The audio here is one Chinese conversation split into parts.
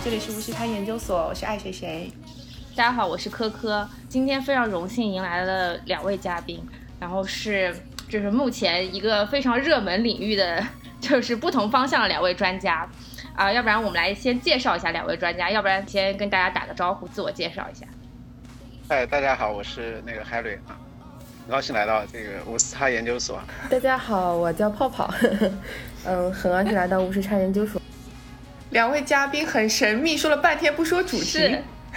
好，这里是无锡滩研究所，我是爱谁谁。大家好，我是科科。今天非常荣幸迎来了两位嘉宾，然后是就是目前一个非常热门领域的，就是不同方向的两位专家。啊，要不然我们来先介绍一下两位专家，要不然先跟大家打个招呼，自我介绍一下。嗨，大家好，我是那个海瑞啊，很高兴来到这个无锡滩研究所。大家好，我叫泡泡，嗯，很高兴来到无锡滩研究所。两位嘉宾很神秘，说了半天不说主题，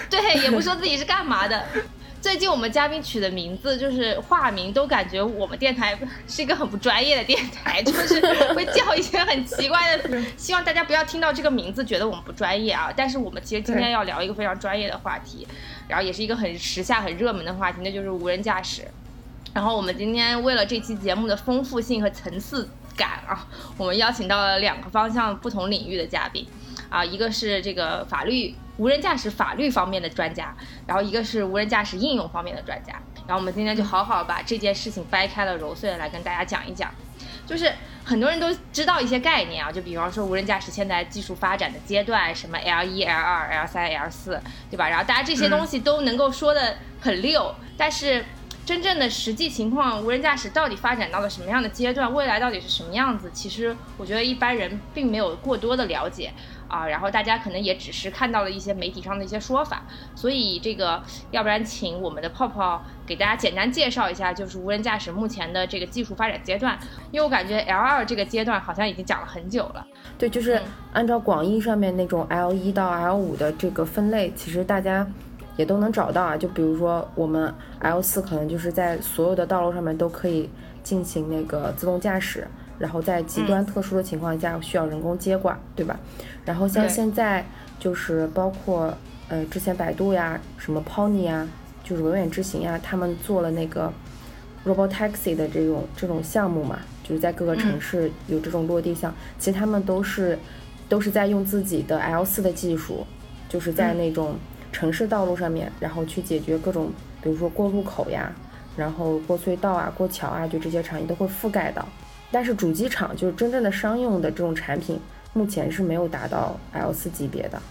对，也不说自己是干嘛的。最近我们嘉宾取的名字就是化名，都感觉我们电台是一个很不专业的电台，就是会叫一些很奇怪的。希望大家不要听到这个名字觉得我们不专业啊。但是我们其实今天要聊一个非常专业的话题，然后也是一个很时下很热门的话题，那就是无人驾驶。然后我们今天为了这期节目的丰富性和层次感啊，我们邀请到了两个方向不同领域的嘉宾。啊，一个是这个法律无人驾驶法律方面的专家，然后一个是无人驾驶应用方面的专家，然后我们今天就好好把这件事情掰开了揉碎了来跟大家讲一讲。就是很多人都知道一些概念啊，就比方说无人驾驶现在技术发展的阶段，什么 L 一、L 二、L 三、L 四，对吧？然后大家这些东西都能够说的很溜，但是真正的实际情况，无人驾驶到底发展到了什么样的阶段，未来到底是什么样子？其实我觉得一般人并没有过多的了解。啊，然后大家可能也只是看到了一些媒体上的一些说法，所以这个要不然请我们的泡泡给大家简单介绍一下，就是无人驾驶目前的这个技术发展阶段，因为我感觉 L 二这个阶段好像已经讲了很久了。对，就是按照广义上面那种 L 一到 L 五的这个分类，其实大家也都能找到啊。就比如说我们 L 四可能就是在所有的道路上面都可以进行那个自动驾驶。然后在极端特殊的情况下需要人工接管，对吧？然后像现在就是包括呃之前百度呀、什么 Pony 呀、就是文远之行呀，他们做了那个 Robot Taxi 的这种这种项目嘛，就是在各个城市有这种落地项。其实他们都是都是在用自己的 L 四的技术，就是在那种城市道路上面，然后去解决各种，比如说过路口呀，然后过隧道啊、过桥啊，就这些场景都会覆盖到。但是主机厂就是真正的商用的这种产品，目前是没有达到 L 四级别的，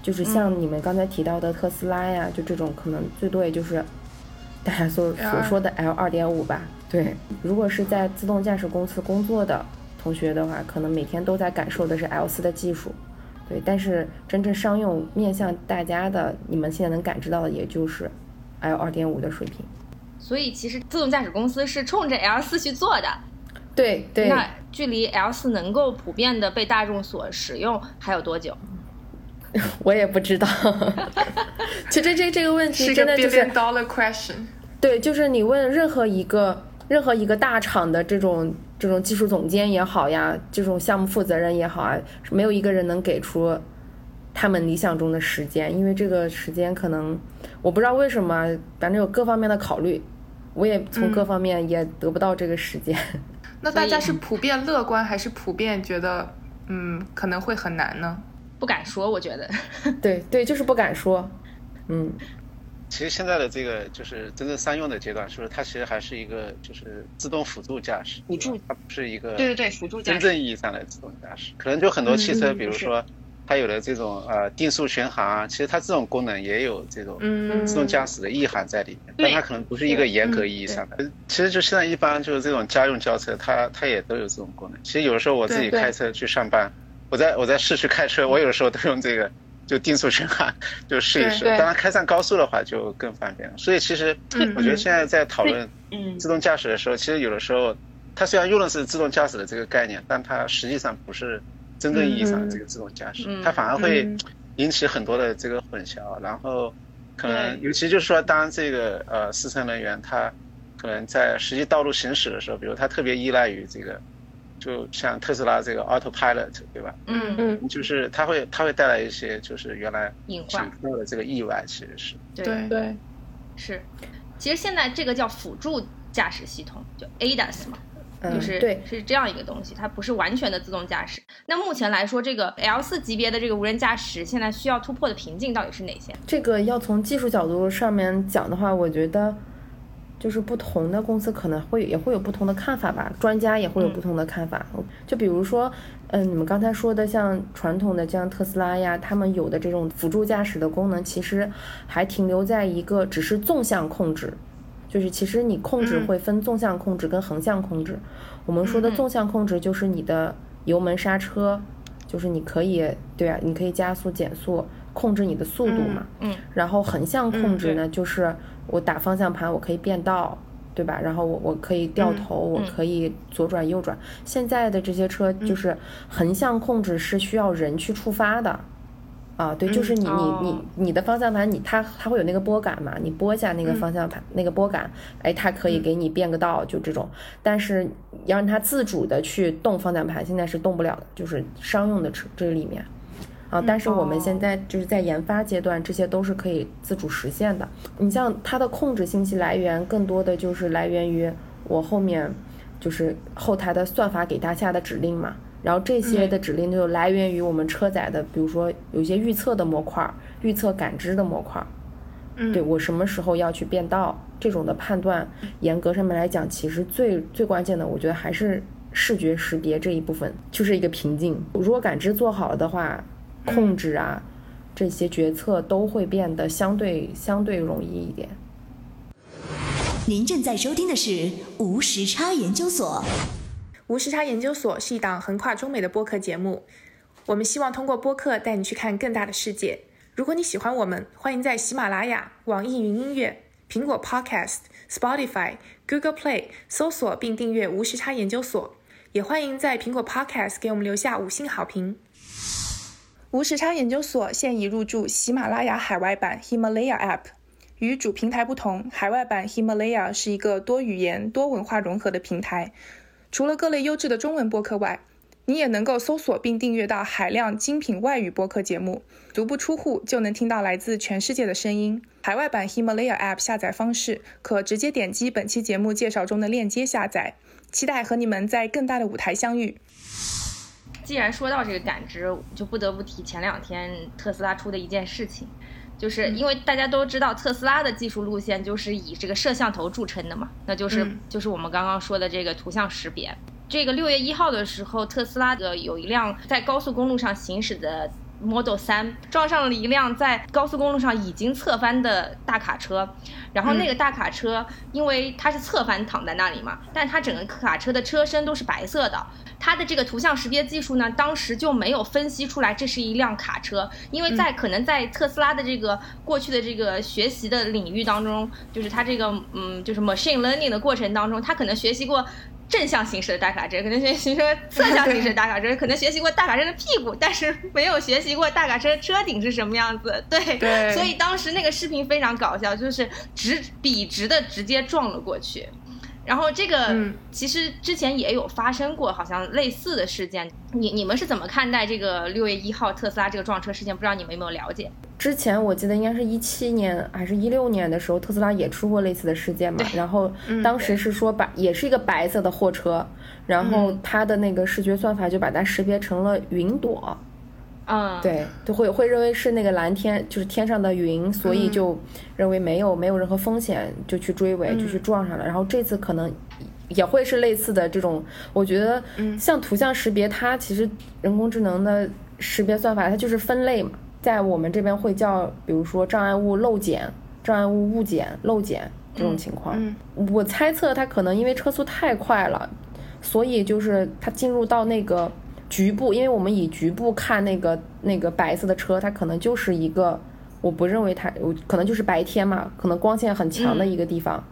就是像你们刚才提到的特斯拉呀，就这种可能最多也就是大家所所说的 L 二点五吧。对，如果是在自动驾驶公司工作的同学的话，可能每天都在感受的是 L 四的技术。对，但是真正商用面向大家的，你们现在能感知到的也就是 L 二点五的水平。所以其实自动驾驶公司是冲着 L 四去做的。对对，那距离 L 四能够普遍的被大众所使用还有多久？我也不知道。其实这这个问题真的就是 dollar question。对，就是你问任何一个任何一个大厂的这种这种技术总监也好呀，这种项目负责人也好啊，没有一个人能给出他们理想中的时间，因为这个时间可能我不知道为什么，反正有各方面的考虑，我也从各方面也得不到这个时间。那大家是普遍乐观，还是普遍觉得，嗯，可能会很难呢？不敢说，我觉得。对对，就是不敢说。嗯，其实现在的这个就是真正商用的阶段，是不是它其实还是一个就是自动辅助驾驶？辅助，它不是一个对对对辅助驾驶，真正意义上的自动驾驶。可能就很多汽车，比如说。它有的这种呃定速巡航啊，其实它这种功能也有这种自动驾驶的意涵在里面，但它可能不是一个严格意义上的。其实就现在一般就是这种家用轿车，它它也都有这种功能。其实有的时候我自己开车去上班，我在我在市区开车，我有的时候都用这个就定速巡航 就试一试。当然开上高速的话就更方便了。所以其实我觉得现在在讨论自动驾驶的时候，其实有的时候它虽然用的是自动驾驶的这个概念，但它实际上不是。真正意义上的这个自动驾驶，它反而会引起很多的这个混淆，然后可能尤其就是说，当这个呃司乘人员他可能在实际道路行驶的时候，比如他特别依赖于这个，就像特斯拉这个 Autopilot，对吧？嗯？嗯，就是它会它会带来一些就是原来隐患的这个意外，其实是对对。是，其实现在这个叫辅助驾驶系统，就 ADAS 嘛。就是对，是这样一个东西，它不是完全的自动驾驶。那目前来说，这个 L 四级别的这个无人驾驶，现在需要突破的瓶颈到底是哪些？这个要从技术角度上面讲的话，我觉得就是不同的公司可能会也会有不同的看法吧，专家也会有不同的看法。就比如说，嗯，你们刚才说的像传统的像特斯拉呀，他们有的这种辅助驾驶的功能，其实还停留在一个只是纵向控制，就是其实你控制会分纵向控制跟横向控制。我们说的纵向控制就是你的油门刹车，就是你可以对啊，你可以加速减速，控制你的速度嘛。嗯。然后横向控制呢，就是。我打方向盘，我可以变道，对吧？然后我我可以掉头，我可以左转右转。现在的这些车就是横向控制是需要人去触发的，啊，对，就是你你你你的方向盘，你它它会有那个拨杆嘛？你拨一下那个方向盘那个拨杆，哎，它可以给你变个道，就这种。但是要让它自主的去动方向盘，现在是动不了的，就是商用的车这里面。啊，但是我们现在就是在研发阶段，这些都是可以自主实现的。你像它的控制信息来源，更多的就是来源于我后面就是后台的算法给它下的指令嘛。然后这些的指令就来源于我们车载的，比如说有些预测的模块、预测感知的模块。嗯，对我什么时候要去变道这种的判断，严格上面来讲，其实最最关键的，我觉得还是视觉识别这一部分就是一个瓶颈。如果感知做好了的话。控制啊，这些决策都会变得相对相对容易一点。您正在收听的是无时差研究所。无时差研究所是一档横跨中美的播客节目，我们希望通过播客带你去看更大的世界。如果你喜欢我们，欢迎在喜马拉雅、网易云音乐、苹果 Podcast、Spotify、Google Play 搜索并订阅无时差研究所，也欢迎在苹果 Podcast 给我们留下五星好评。无时差研究所现已入驻喜马拉雅海外版 Himalaya App。与主平台不同，海外版 Himalaya 是一个多语言、多文化融合的平台。除了各类优质的中文播客外，你也能够搜索并订阅到海量精品外语播客节目，足不出户就能听到来自全世界的声音。海外版 Himalaya App 下载方式可直接点击本期节目介绍中的链接下载。期待和你们在更大的舞台相遇。既然说到这个感知，就不得不提前两天特斯拉出的一件事情，就是因为大家都知道特斯拉的技术路线就是以这个摄像头著称的嘛，那就是就是我们刚刚说的这个图像识别。这个六月一号的时候，特斯拉的有一辆在高速公路上行驶的。Model 三撞上了一辆在高速公路上已经侧翻的大卡车，然后那个大卡车因为它是侧翻躺在那里嘛，但它整个卡车的车身都是白色的，它的这个图像识别技术呢，当时就没有分析出来这是一辆卡车，因为在可能在特斯拉的这个过去的这个学习的领域当中，就是它这个嗯就是 machine learning 的过程当中，它可能学习过。正向行驶的大卡车，可能学习过侧向行驶的大卡车，可能学习过大卡车的屁股，但是没有学习过大卡车车顶是什么样子。对，所以当时那个视频非常搞笑，就是直笔直的直接撞了过去。然后这个其实之前也有发生过，好像类似的事件。你你们是怎么看待这个六月一号特斯拉这个撞车事件？不知道你们有没有了解？之前我记得应该是一七年还是一六年的时候，特斯拉也出过类似的事件嘛。然后当时是说白也是一个白色的货车，然后它的那个视觉算法就把它识别成了云朵。嗯，对，就会会认为是那个蓝天，就是天上的云，所以就认为没有没有任何风险，就去追尾，就去撞上了。然后这次可能也会是类似的这种，我觉得像图像识别，它其实人工智能的识别算法，它就是分类嘛，在我们这边会叫，比如说障碍物漏检、障碍物误检、漏检这种情况。我猜测它可能因为车速太快了，所以就是它进入到那个。局部，因为我们以局部看那个那个白色的车，它可能就是一个，我不认为它，我可能就是白天嘛，可能光线很强的一个地方。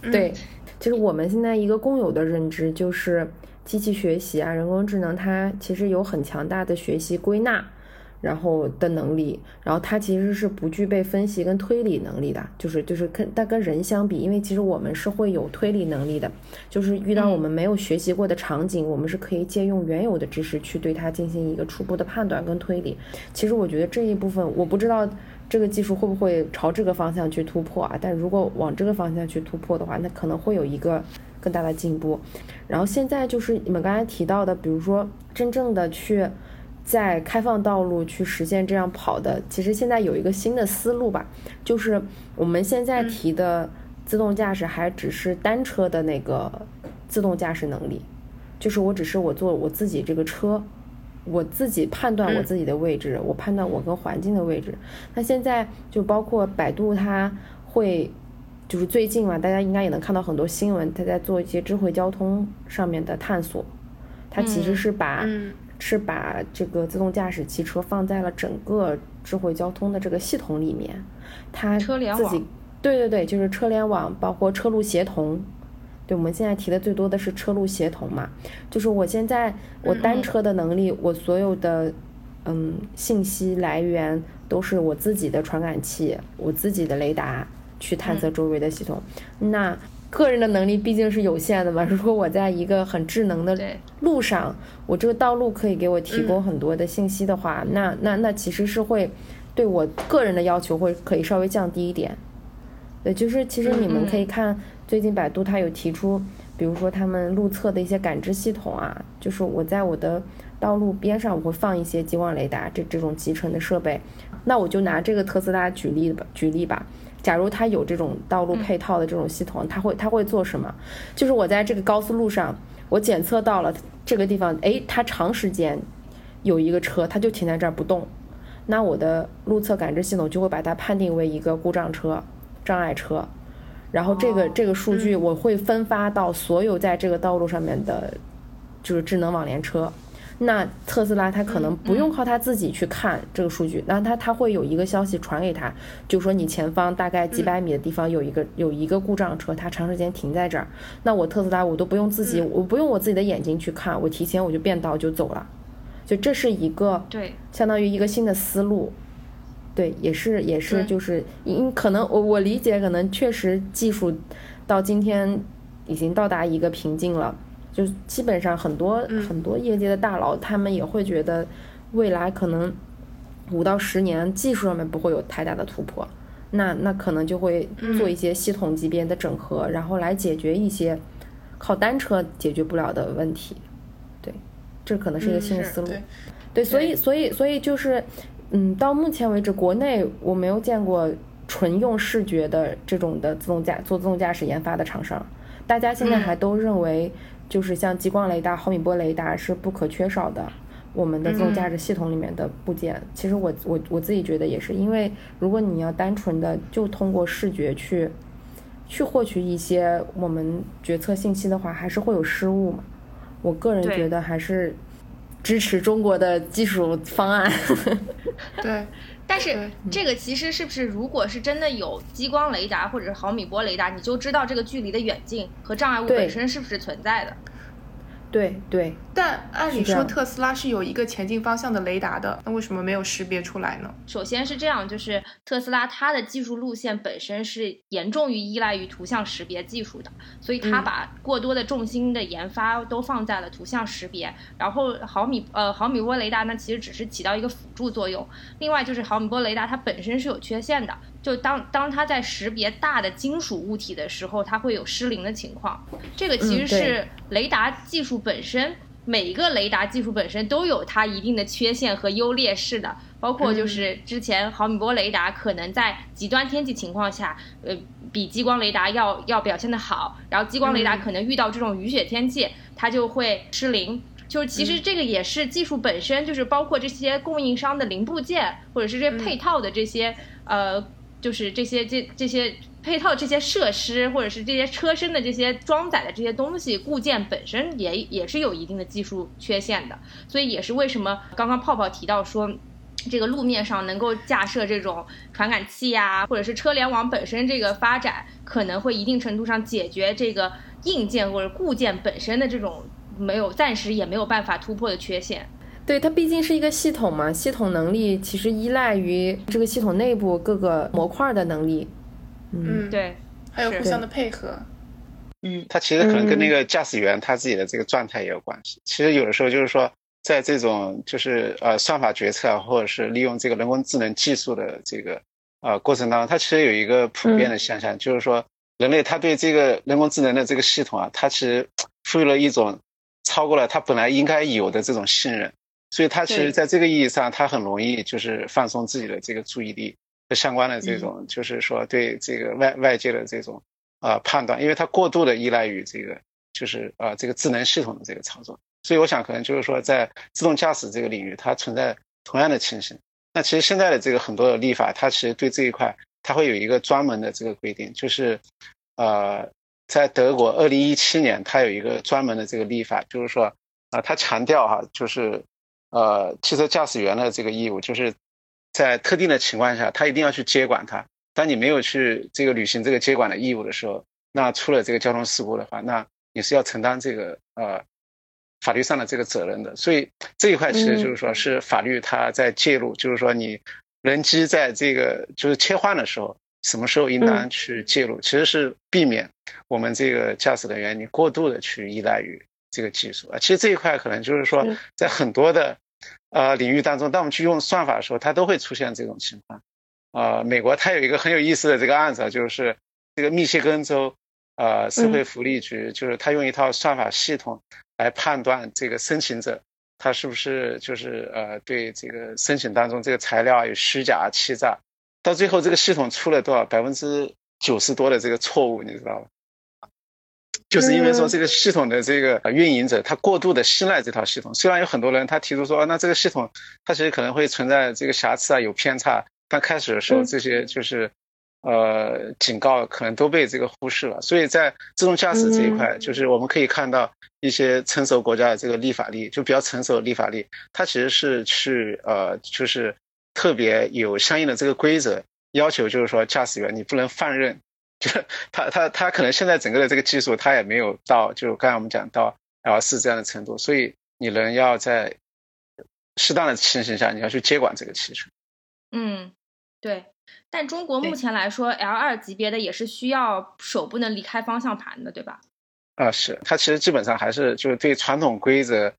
对，其实我们现在一个共有的认知就是，机器学习啊，人工智能它其实有很强大的学习归纳。然后的能力，然后它其实是不具备分析跟推理能力的，就是就是跟但跟人相比，因为其实我们是会有推理能力的，就是遇到我们没有学习过的场景，我们是可以借用原有的知识去对它进行一个初步的判断跟推理。其实我觉得这一部分，我不知道这个技术会不会朝这个方向去突破啊？但如果往这个方向去突破的话，那可能会有一个更大的进步。然后现在就是你们刚才提到的，比如说真正的去。在开放道路去实现这样跑的，其实现在有一个新的思路吧，就是我们现在提的自动驾驶还只是单车的那个自动驾驶能力，就是我只是我坐我自己这个车，我自己判断我自己的位置，我判断我跟环境的位置。那现在就包括百度，它会就是最近嘛，大家应该也能看到很多新闻，它在做一些智慧交通上面的探索，它其实是把。是把这个自动驾驶汽车放在了整个智慧交通的这个系统里面，它自己对对对，就是车联网，包括车路协同。对，我们现在提的最多的是车路协同嘛，就是我现在我单车的能力，我所有的嗯信息来源都是我自己的传感器，我自己的雷达去探测周围的系统，那。个人的能力毕竟是有限的嘛。如果我在一个很智能的路上，我这个道路可以给我提供很多的信息的话，那那那其实是会对我个人的要求会可以稍微降低一点。对，就是其实你们可以看最近百度它有提出，比如说他们路测的一些感知系统啊，就是我在我的道路边上我会放一些激光雷达这这种集成的设备。那我就拿这个特斯拉举例吧，举例吧。假如它有这种道路配套的这种系统，它会它会做什么？就是我在这个高速路上，我检测到了这个地方，哎，它长时间有一个车，它就停在这儿不动，那我的路测感知系统就会把它判定为一个故障车、障碍车，然后这个这个数据我会分发到所有在这个道路上面的，就是智能网联车。那特斯拉它可能不用靠它自己去看这个数据，那它它会有一个消息传给他，就说你前方大概几百米的地方有一个有一个故障车，它长时间停在这儿。那我特斯拉我都不用自己，我不用我自己的眼睛去看，我提前我就变道就走了。就这是一个对，相当于一个新的思路。对，也是也是就是因可能我我理解可能确实技术到今天已经到达一个瓶颈了。就基本上很多很多业界的大佬，他们也会觉得，未来可能五到十年技术上面不会有太大的突破，那那可能就会做一些系统级别的整合，然后来解决一些靠单车解决不了的问题。对，这可能是一个新的思路。对，所以所以所以就是，嗯，到目前为止，国内我没有见过纯用视觉的这种的自动驾做自动驾驶研发的厂商，大家现在还都认为。就是像激光雷达、毫米波雷达是不可缺少的，我们的自动驾驶系统里面的部件。其实我我我自己觉得也是，因为如果你要单纯的就通过视觉去去获取一些我们决策信息的话，还是会有失误嘛。我个人觉得还是支持中国的技术方案。对。但是这个其实是不是，如果是真的有激光雷达或者是毫米波雷达，你就知道这个距离的远近和障碍物本身是不是存在的。对对，但按理说特斯拉是有一个前进方向的雷达的，那为什么没有识别出来呢？首先是这样，就是特斯拉它的技术路线本身是严重于依赖于图像识别技术的，所以它把过多的重心的研发都放在了图像识别，然后毫米呃毫米波雷达呢其实只是起到一个辅助作用。另外就是毫米波雷达它本身是有缺陷的。就当当它在识别大的金属物体的时候，它会有失灵的情况。这个其实是雷达技术本身，每一个雷达技术本身都有它一定的缺陷和优劣势的。包括就是之前毫米波雷达可能在极端天气情况下，呃，比激光雷达要要表现的好。然后激光雷达可能遇到这种雨雪天气，它就会失灵。就是其实这个也是技术本身，就是包括这些供应商的零部件或者是这些配套的这些呃。就是这些这这些配套这些设施，或者是这些车身的这些装载的这些东西固件本身也也是有一定的技术缺陷的，所以也是为什么刚刚泡泡提到说，这个路面上能够架设这种传感器呀，或者是车联网本身这个发展可能会一定程度上解决这个硬件或者固件本身的这种没有暂时也没有办法突破的缺陷。对它毕竟是一个系统嘛，系统能力其实依赖于这个系统内部各个模块的能力。嗯，对，还有互相的配合。嗯，它其实可能跟那个驾驶员他自己的这个状态也有关系。其实有的时候就是说，在这种就是呃算法决策或者是利用这个人工智能技术的这个呃过程当中，它其实有一个普遍的现象，就是说人类他对这个人工智能的这个系统啊，它其实赋予了一种超过了他本来应该有的这种信任。所以，他其实在这个意义上，他很容易就是放松自己的这个注意力和相关的这种，就是说对这个外外界的这种呃判断，因为它过度的依赖于这个就是呃这个智能系统的这个操作，所以我想可能就是说在自动驾驶这个领域，它存在同样的情形。那其实现在的这个很多的立法，它其实对这一块它会有一个专门的这个规定，就是呃在德国二零一七年它有一个专门的这个立法，就是说啊它强调哈就是呃汽车驾驶员的这个义务，就是在特定的情况下，他一定要去接管它。当你没有去这个履行这个接管的义务的时候，那出了这个交通事故的话，那你是要承担这个呃法律上的这个责任的。所以这一块其实就是说是法律它在介入，就是说你人机在这个就是切换的时候，什么时候应当去介入，其实是避免我们这个驾驶人员你过度的去依赖于这个技术啊。其实这一块可能就是说在很多的呃领域当中，当我们去用算法的时候，它都会出现这种情况。呃，美国它有一个很有意思的这个案子，就是这个密歇根州，呃，社会福利局，就是它用一套算法系统来判断这个申请者他是不是就是呃对这个申请当中这个材料有虚假欺诈，到最后这个系统出了多少百分之九十多的这个错误，你知道吗？就是因为说这个系统的这个运营者他过度的信赖这套系统，虽然有很多人他提出说，那这个系统它其实可能会存在这个瑕疵啊，有偏差。但开始的时候，这些就是，呃，警告可能都被这个忽视了。所以在自动驾驶这一块，就是我们可以看到一些成熟国家的这个立法力，就比较成熟的立法力，它其实是去呃，就是特别有相应的这个规则要求，就是说驾驶员你不能放任，就是他他他可能现在整个的这个技术他也没有到，就刚才我们讲到 L 四这样的程度，所以你人要在适当的情形下，你要去接管这个汽车。嗯。对，但中国目前来说，L 二级别的也是需要手不能离开方向盘的，对吧？啊，是，它其实基本上还是就是对传统规则，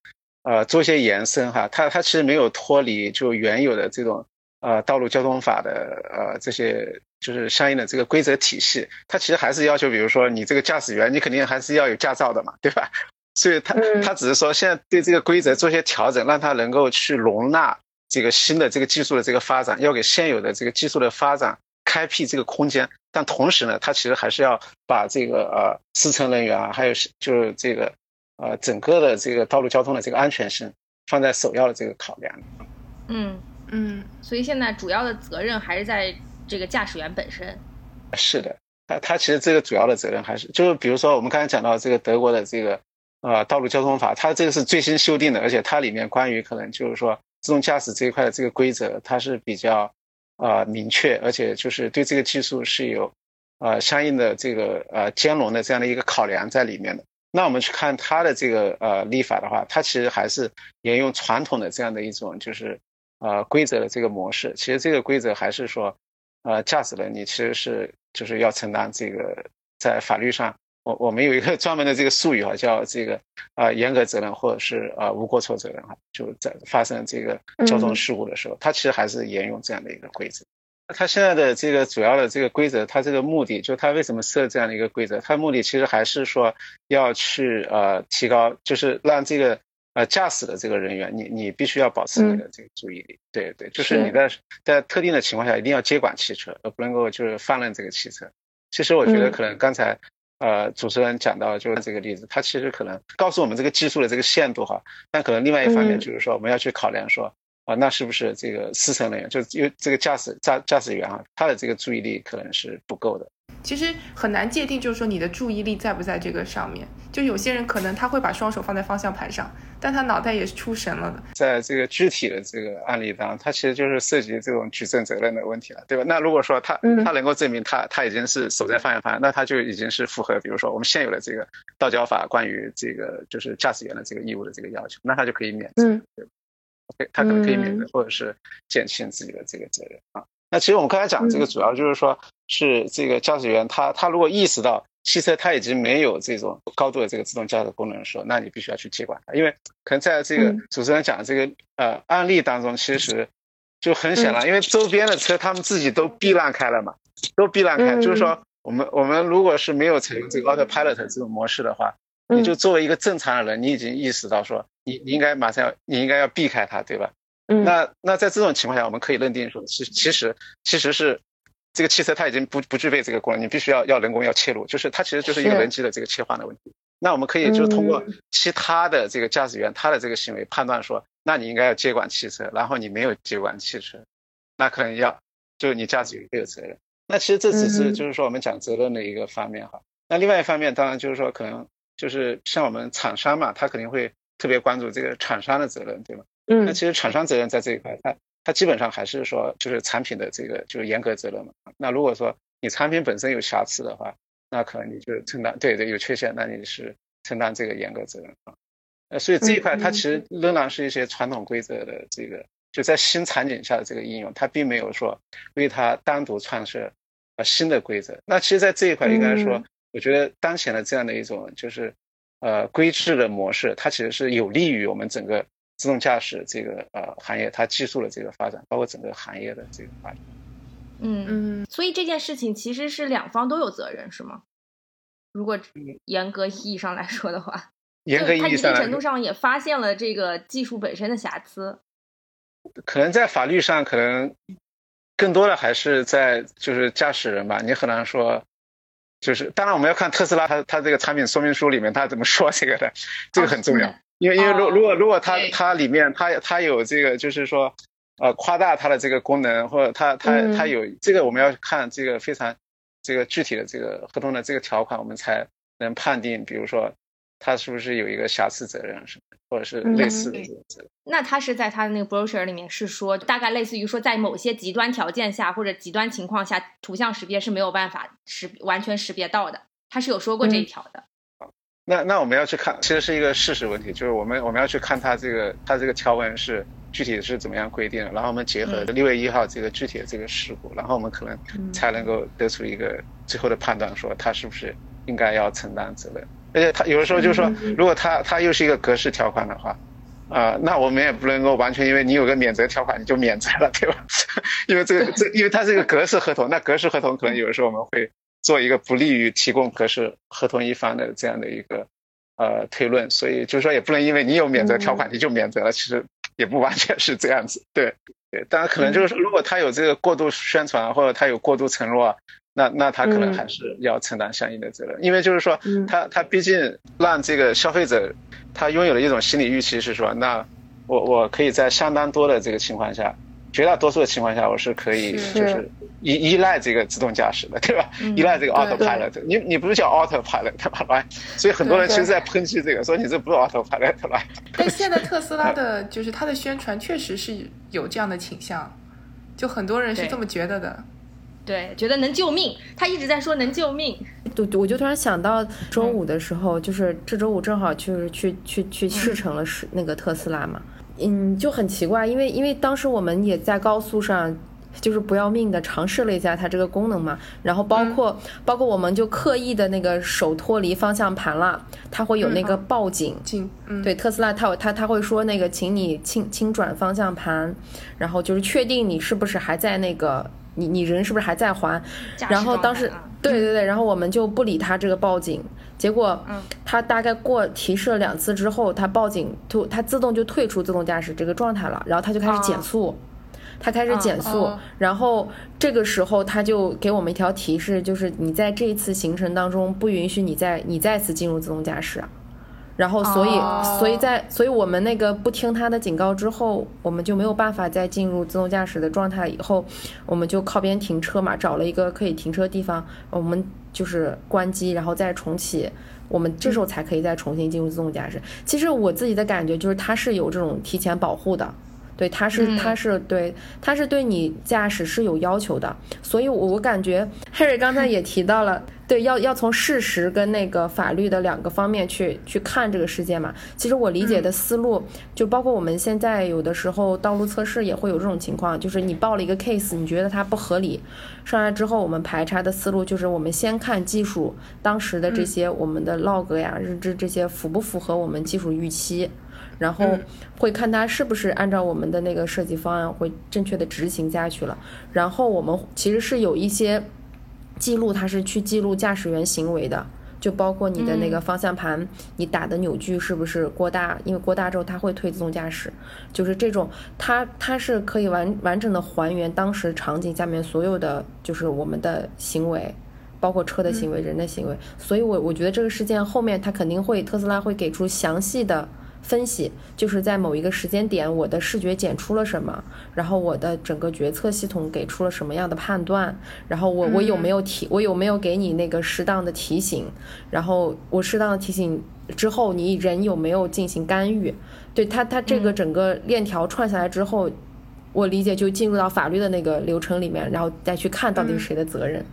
呃，做些延伸哈。它它其实没有脱离就原有的这种呃道路交通法的呃这些就是相应的这个规则体系。它其实还是要求，比如说你这个驾驶员，你肯定还是要有驾照的嘛，对吧？所以它它只是说现在对这个规则做一些调整，让它能够去容纳。这个新的这个技术的这个发展，要给现有的这个技术的发展开辟这个空间，但同时呢，它其实还是要把这个呃司乘人员啊，还有就是这个呃整个的这个道路交通的这个安全性放在首要的这个考量。嗯嗯，所以现在主要的责任还是在这个驾驶员本身。是的，他他其实这个主要的责任还是就是比如说我们刚才讲到这个德国的这个呃道路交通法，它这个是最新修订的，而且它里面关于可能就是说。自动驾驶这一块的这个规则，它是比较呃明确，而且就是对这个技术是有呃相应的这个呃兼容的这样的一个考量在里面的。那我们去看它的这个呃立法的话，它其实还是沿用传统的这样的一种就是呃规则的这个模式。其实这个规则还是说，呃驾驶人你其实是就是要承担这个在法律上。我我们有一个 专门的这个术语哈，叫这个啊严格责任或者是啊无过错责任哈，就在发生这个交通事故的时候，它其实还是沿用这样的一个规则。它现在的这个主要的这个规则，它这个目的就它为什么设这样的一个规则？它目的其实还是说要去呃提高，就是让这个呃驾驶的这个人员，你你必须要保持你的这个注意力，对对，就是你在在特定的情况下一定要接管汽车，而不能够就是放任这个汽车。其实我觉得可能刚才。呃，主持人讲到就是这个例子，它其实可能告诉我们这个技术的这个限度哈，但可能另外一方面就是说，我们要去考量说，啊，那是不是这个司乘人员，就是因为这个驾驶驾驾驶员啊，他的这个注意力可能是不够的。其实很难界定，就是说你的注意力在不在这个上面。就有些人可能他会把双手放在方向盘上，但他脑袋也是出神了的。在这个具体的这个案例当中，他其实就是涉及这种举证责任的问题了，对吧？那如果说他他能够证明他他已经是手在方向盘，那他就已经是符合，比如说我们现有的这个道交法关于这个就是驾驶员的这个义务的这个要求，那他就可以免责，对吧他可能可以免责，或者是减轻自己的这个责任啊。那其实我们刚才讲这个主要就是说，是这个驾驶员他他如果意识到汽车他已经没有这种高度的这个自动驾驶功能的时候，那你必须要去接管它，因为可能在这个主持人讲的这个呃案例当中，其实就很显然，因为周边的车他们自己都避让开了嘛，都避让开，就是说我们我们如果是没有采用这个 autopilot 这种模式的话，你就作为一个正常的人，你已经意识到说你你应该马上要你应该要避开它，对吧？嗯那那在这种情况下，我们可以认定说，其其实其实是这个汽车它已经不不具备这个功能，你必须要要人工要切入，就是它其实就是一个人机的这个切换的问题。那我们可以就是通过其他的这个驾驶员他的这个行为判断说，那你应该要接管汽车，然后你没有接管汽车，那可能要就是你驾驶员有责任。那其实这只是就是说我们讲责任的一个方面哈。那另外一方面当然就是说可能就是像我们厂商嘛，他肯定会特别关注这个厂商的责任，对吗？嗯。那其实厂商责任在这一块，它它基本上还是说就是产品的这个就是严格责任嘛。那如果说你产品本身有瑕疵的话，那可能你就承担对对有缺陷，那你是承担这个严格责任啊。呃，所以这一块它其实仍然是一些传统规则的这个就在新场景下的这个应用，它并没有说为它单独创设呃新的规则。那其实，在这一块应该说，我觉得当前的这样的一种就是呃规制的模式，它其实是有利于我们整个自动驾驶这个呃行业它技术的这个发展，包括整个行业的这个发展。嗯嗯，所以这件事情其实是两方都有责任，是吗？如果严格意义上来说的话，严格意义上，他一定程度上也发现了这个技术本身的瑕疵。可能在法律上，可能更多的还是在就是驾驶人吧。你很难说，就是当然我们要看特斯拉它它这个产品说明书里面它怎么说这个的，这个很重要。因为因为如如果如果它它里面它它有这个就是说。呃，夸大它的这个功能，或者它它它有这个，我们要看这个非常这个具体的这个合同的这个条款，我们才能判定，比如说它是不是有一个瑕疵责任什么，或者是类似的。那他是在他的那个 brochure 里面是说，大概类似于说，在某些极端条件下或者极端情况下，图像识别是没有办法识完全识别到的，他是有说过这一条的。那那我们要去看，其实是一个事实问题，就是我们我们要去看他这个他这个条文是。具体是怎么样规定的？然后我们结合六月一号这个具体的这个事故，然后我们可能才能够得出一个最后的判断，说他是不是应该要承担责任。而且他有的时候就是说，如果他他又是一个格式条款的话，啊，那我们也不能够完全因为你有个免责条款你就免责了，对吧？因为这个这 因为它是一个格式合同，那格式合同可能有的时候我们会做一个不利于提供格式合同一方的这样的一个呃推论，所以就是说也不能因为你有免责条款你就免责了，其实。也不完全是这样子，对对，当然可能就是说，如果他有这个过度宣传或者他有过度承诺，那那他可能还是要承担相应的责任，因为就是说，他他毕竟让这个消费者他拥有了一种心理预期，是说，那我我可以在相当多的这个情况下。绝大多数的情况下，我是可以就是依依赖这个自动驾驶的，对吧？依赖这个 autopilot，你你不是叫 autopilot 吧？所以很多人其实在抨击这个，说你这不是 autopilot 吧？但现在 特斯拉的就是它的宣传确实是有这样的倾向，就很多人是这么觉得的。对，觉得能救命，他一直在说能救命。对，我就突然想到周五的时候，就是这周五正好就是去去去试乘了是那个特斯拉嘛。嗯，就很奇怪，因为因为当时我们也在高速上，就是不要命的尝试了一下它这个功能嘛。然后包括包括我们就刻意的那个手脱离方向盘了，它会有那个报警。警，对，特斯拉它它它会说那个，请你轻轻转方向盘，然后就是确定你是不是还在那个。你你人是不是还在还？然后当时，对对对，然后我们就不理他这个报警，结果，他大概过提示了两次之后，他报警，就他自动就退出自动驾驶这个状态了，然后他就开始减速，他开始减速，然后这个时候他就给我们一条提示，就是你在这一次行程当中不允许你再你再次进入自动驾驶。然后，所以，所以在，所以我们那个不听他的警告之后，我们就没有办法再进入自动驾驶的状态。以后，我们就靠边停车嘛，找了一个可以停车的地方，我们就是关机，然后再重启，我们这时候才可以再重新进入自动驾驶。其实我自己的感觉就是，它是有这种提前保护的，对，它是，它是对，它是对你驾驶是有要求的。所以，我我感觉 Harry 刚才也提到了。对，要要从事实跟那个法律的两个方面去去看这个事件嘛。其实我理解的思路，就包括我们现在有的时候道路测试也会有这种情况，就是你报了一个 case，你觉得它不合理，上来之后我们排查的思路就是我们先看技术当时的这些我们的 log 呀、日志这些符不符合我们技术预期，然后会看它是不是按照我们的那个设计方案会正确的执行下去了，然后我们其实是有一些。记录它是去记录驾驶员行为的，就包括你的那个方向盘，你打的扭矩是不是过大？因为过大之后它会推自动驾驶，就是这种，它它是可以完完整的还原当时场景下面所有的就是我们的行为，包括车的行为、人的行为。所以，我我觉得这个事件后面它肯定会特斯拉会给出详细的。分析就是在某一个时间点，我的视觉检出了什么，然后我的整个决策系统给出了什么样的判断，然后我我有没有提，我有没有给你那个适当的提醒，然后我适当的提醒之后，你人有没有进行干预？对他，他这个整个链条串下来之后，我理解就进入到法律的那个流程里面，然后再去看到底是谁的责任。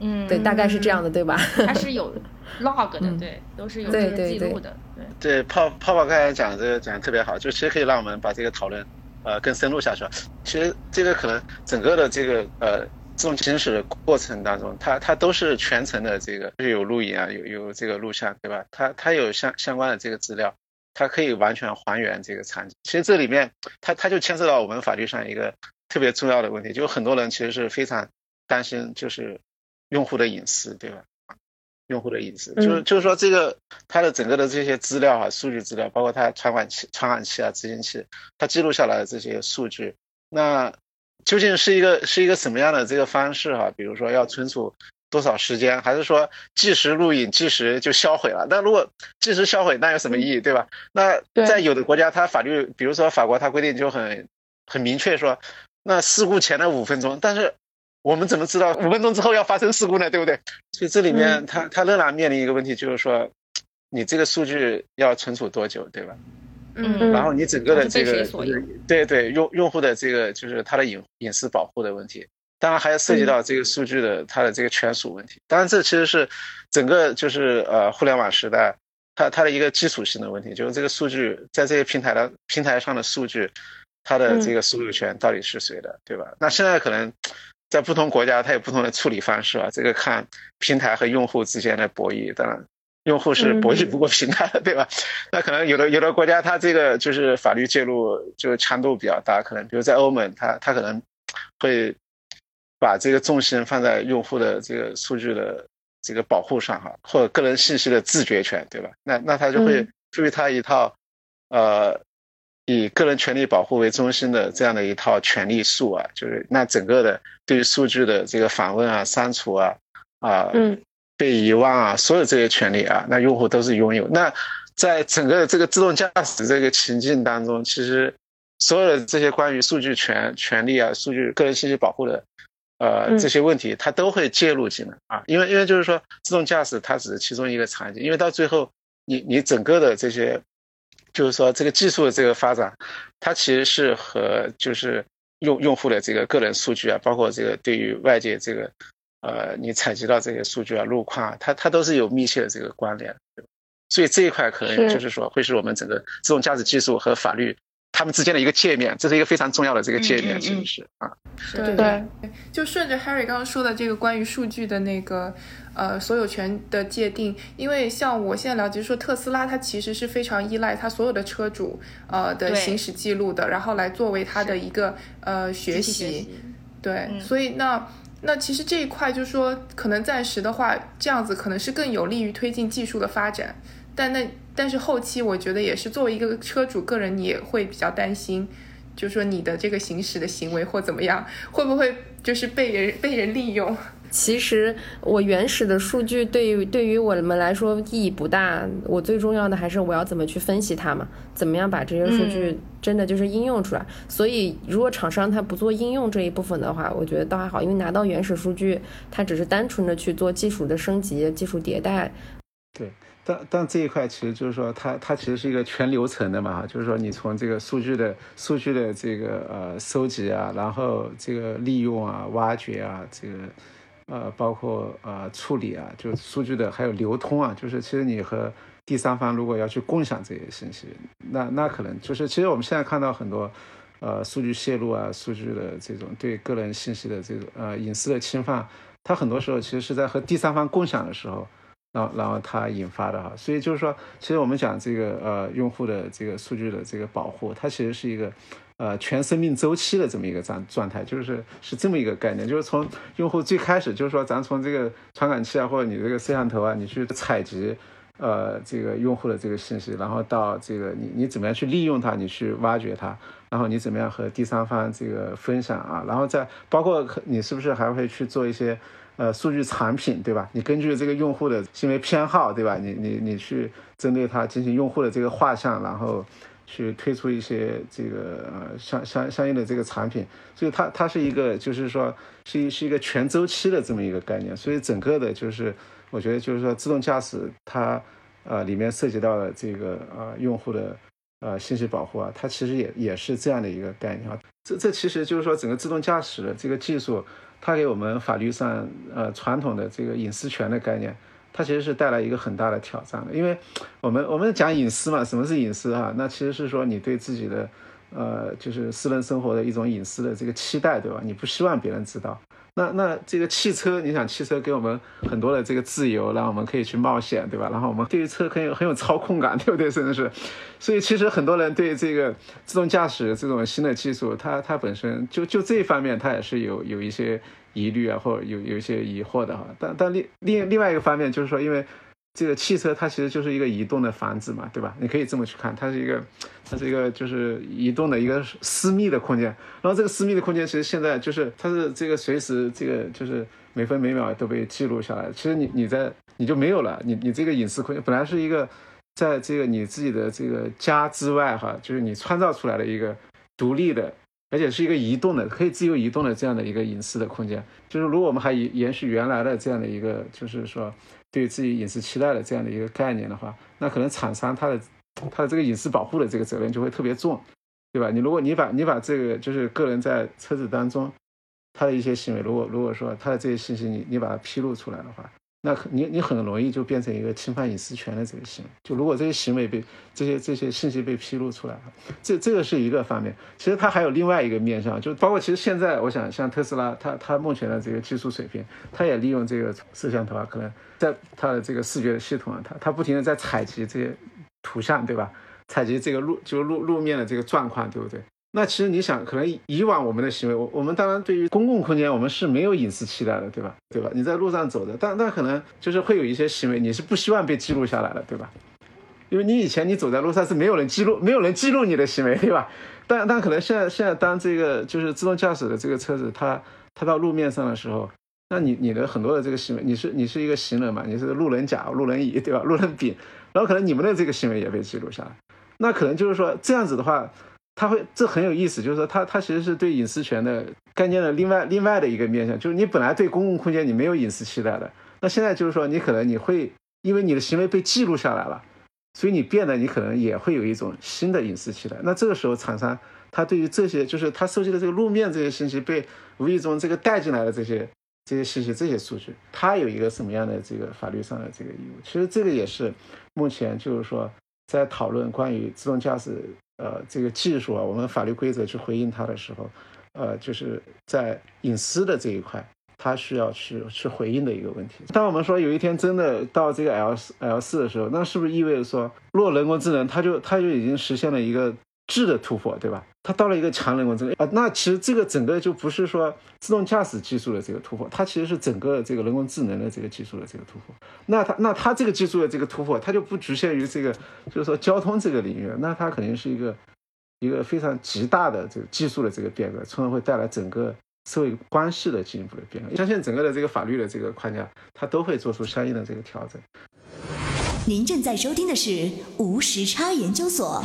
嗯，对，大概是这样的，对吧？它是有 log 的，对，都是有这个记录的，对。对，泡泡泡刚才讲这个讲的特别好，就其实可以让我们把这个讨论呃更深入下去。其实这个可能整个的这个呃自动行驶的过程当中，它它都是全程的这个，就是有录影啊，有有这个录像，对吧？它它有相相关的这个资料，它可以完全还原这个场景。其实这里面它它就牵涉到我们法律上一个特别重要的问题，就很多人其实是非常担心，就是。用户的隐私，对吧？用户的隐私，就是就是说，这个它的整个的这些资料啊，数据资料，包括它传感器、传感器啊、执行器，它记录下来的这些数据，那究竟是一个是一个什么样的这个方式哈？比如说要存储多少时间，还是说即时录影、即时就销毁了？那如果即时销毁，那有什么意义，对吧？那在有的国家，它法律，比如说法国，它规定就很很明确说，那事故前的五分钟，但是。我们怎么知道五分钟之后要发生事故呢？对不对？所以这里面它它仍然面临一个问题，就是说，你这个数据要存储多久，对吧？嗯。然后你整个的这个对对用用户的这个就是它的隐隐私保护的问题，当然还要涉及到这个数据的它的这个权属问题。当然这其实是整个就是呃互联网时代它它的一个基础性的问题，就是这个数据在这些平台的平台上的数据，它的这个所有权到底是谁的，对吧？那现在可能。在不同国家，它有不同的处理方式啊。这个看平台和用户之间的博弈，当然，用户是博弈不过平台的，对吧？那可能有的有的国家，它这个就是法律介入就强度比较大，可能比如在欧盟，它它可能会把这个重心放在用户的这个数据的这个保护上哈，或者个人信息的自觉权，对吧？那那它就会赋予它一套呃。以个人权利保护为中心的这样的一套权利树啊，就是那整个的对于数据的这个访问啊、删除啊、啊、被遗忘啊，所有这些权利啊，那用户都是拥有。那在整个这个自动驾驶这个情境当中，其实所有的这些关于数据权权利啊、数据个人信息保护的呃这些问题，它都会介入进来啊。因为因为就是说，自动驾驶它只是其中一个场景，因为到最后你你整个的这些。就是说，这个技术的这个发展，它其实是和就是用用户的这个个人数据啊，包括这个对于外界这个呃你采集到这些数据啊、路况啊，它它都是有密切的这个关联。所以这一块可能就是说，会是我们整个自动驾驶技术和法律。他们之间的一个界面，这是一个非常重要的这个界面，其实是啊，对对，就顺着 Harry 刚刚说的这个关于数据的那个呃所有权的界定，因为像我现在了解说特斯拉它其实是非常依赖它所有的车主呃的行驶记录的，然后来作为它的一个呃学习，对，所以那那其实这一块就是说可能暂时的话这样子可能是更有利于推进技术的发展，但那。但是后期我觉得也是作为一个车主个人，你也会比较担心，就是说你的这个行驶的行为或怎么样，会不会就是被人被人利用？其实我原始的数据对于对于我们来说意义不大，我最重要的还是我要怎么去分析它嘛，怎么样把这些数据真的就是应用出来。所以如果厂商他不做应用这一部分的话，我觉得倒还好，因为拿到原始数据，它只是单纯的去做技术的升级、技术迭代。对。但但这一块其实就是说，它它其实是一个全流程的嘛，就是说你从这个数据的数据的这个呃收集啊，然后这个利用啊、挖掘啊，这个呃包括呃处理啊，就数据的还有流通啊，就是其实你和第三方如果要去共享这些信息，那那可能就是其实我们现在看到很多呃数据泄露啊、数据的这种对个人信息的这种呃隐私的侵犯，它很多时候其实是在和第三方共享的时候。然后，然后它引发的哈，所以就是说，其实我们讲这个呃用户的这个数据的这个保护，它其实是一个呃全生命周期的这么一个状状态，就是是这么一个概念，就是从用户最开始，就是说咱从这个传感器啊，或者你这个摄像头啊，你去采集。呃，这个用户的这个信息，然后到这个你你怎么样去利用它，你去挖掘它，然后你怎么样和第三方这个分享啊，然后再包括你是不是还会去做一些呃数据产品，对吧？你根据这个用户的行为偏好，对吧？你你你去针对它进行用户的这个画像，然后去推出一些这个呃相相相应的这个产品，所以它它是一个就是说是一是一个全周期的这么一个概念，所以整个的就是。我觉得就是说，自动驾驶它，呃，里面涉及到了这个呃用户的呃信息保护啊，它其实也也是这样的一个概念啊。这这其实就是说，整个自动驾驶的这个技术，它给我们法律上呃传统的这个隐私权的概念，它其实是带来一个很大的挑战的。因为我们我们讲隐私嘛，什么是隐私啊？那其实是说你对自己的呃就是私人生活的一种隐私的这个期待，对吧？你不希望别人知道。那那这个汽车，你想汽车给我们很多的这个自由，让我们可以去冒险，对吧？然后我们对于车很有很有操控感，对不对？真的是，所以其实很多人对这个自动驾驶这种新的技术，它它本身就就这一方面，它也是有有一些疑虑啊，或者有有一些疑惑的哈。但但另另另外一个方面就是说，因为。这个汽车它其实就是一个移动的房子嘛，对吧？你可以这么去看，它是一个，它是一个就是移动的一个私密的空间。然后这个私密的空间其实现在就是它是这个随时这个就是每分每秒都被记录下来。其实你你在你就没有了，你你这个隐私空间本来是一个在这个你自己的这个家之外哈，就是你创造出来的一个独立的，而且是一个移动的可以自由移动的这样的一个隐私的空间。就是如果我们还延延续原来的这样的一个，就是说。对自己隐私期待的这样的一个概念的话，那可能厂商他的他的这个隐私保护的这个责任就会特别重，对吧？你如果你把你把这个就是个人在车子当中他的一些行为，如果如果说他的这些信息你你把它披露出来的话。那你你很容易就变成一个侵犯隐私权的这个行为。就如果这些行为被这些这些信息被披露出来，这这个是一个方面。其实它还有另外一个面向，就包括其实现在我想像特斯拉，它它目前的这个技术水平，它也利用这个摄像头啊，可能在它的这个视觉系统啊，它它不停的在采集这些图像，对吧？采集这个路就路路面的这个状况，对不对？那其实你想，可能以往我们的行为，我我们当然对于公共空间，我们是没有隐私期待的，对吧？对吧？你在路上走的，但但可能就是会有一些行为，你是不希望被记录下来的，对吧？因为你以前你走在路上是没有人记录，没有人记录你的行为，对吧？但但可能现在现在当这个就是自动驾驶的这个车子，它它到路面上的时候，那你你的很多的这个行为，你是你是一个行人嘛，你是路人甲、路人乙，对吧？路人丙，然后可能你们的这个行为也被记录下来，那可能就是说这样子的话。它会，这很有意思，就是说，它它其实是对隐私权的概念的另外另外的一个面向，就是你本来对公共空间你没有隐私期待的，那现在就是说，你可能你会因为你的行为被记录下来了，所以你变得你可能也会有一种新的隐私期待。那这个时候，厂商他对于这些就是他收集的这个路面这些信息被无意中这个带进来的这些这些信息这些数据，他有一个什么样的这个法律上的这个义务？其实这个也是目前就是说在讨论关于自动驾驶。呃，这个技术啊，我们法律规则去回应它的时候，呃，就是在隐私的这一块，它需要去去回应的一个问题。当我们说有一天真的到这个 L 四 L 四的时候，那是不是意味着说，若人工智能它就它就已经实现了一个？质的突破，对吧？它到了一个强人工智能啊，那其实这个整个就不是说自动驾驶技术的这个突破，它其实是整个这个人工智能的这个技术的这个突破。那它那它这个技术的这个突破，它就不局限于这个，就是说交通这个领域，那它肯定是一个一个非常极大的这个技术的这个变革，从而会带来整个社会关系的进一步的变革。相信整个的这个法律的这个框架，它都会做出相应的这个调整。您正在收听的是无时差研究所。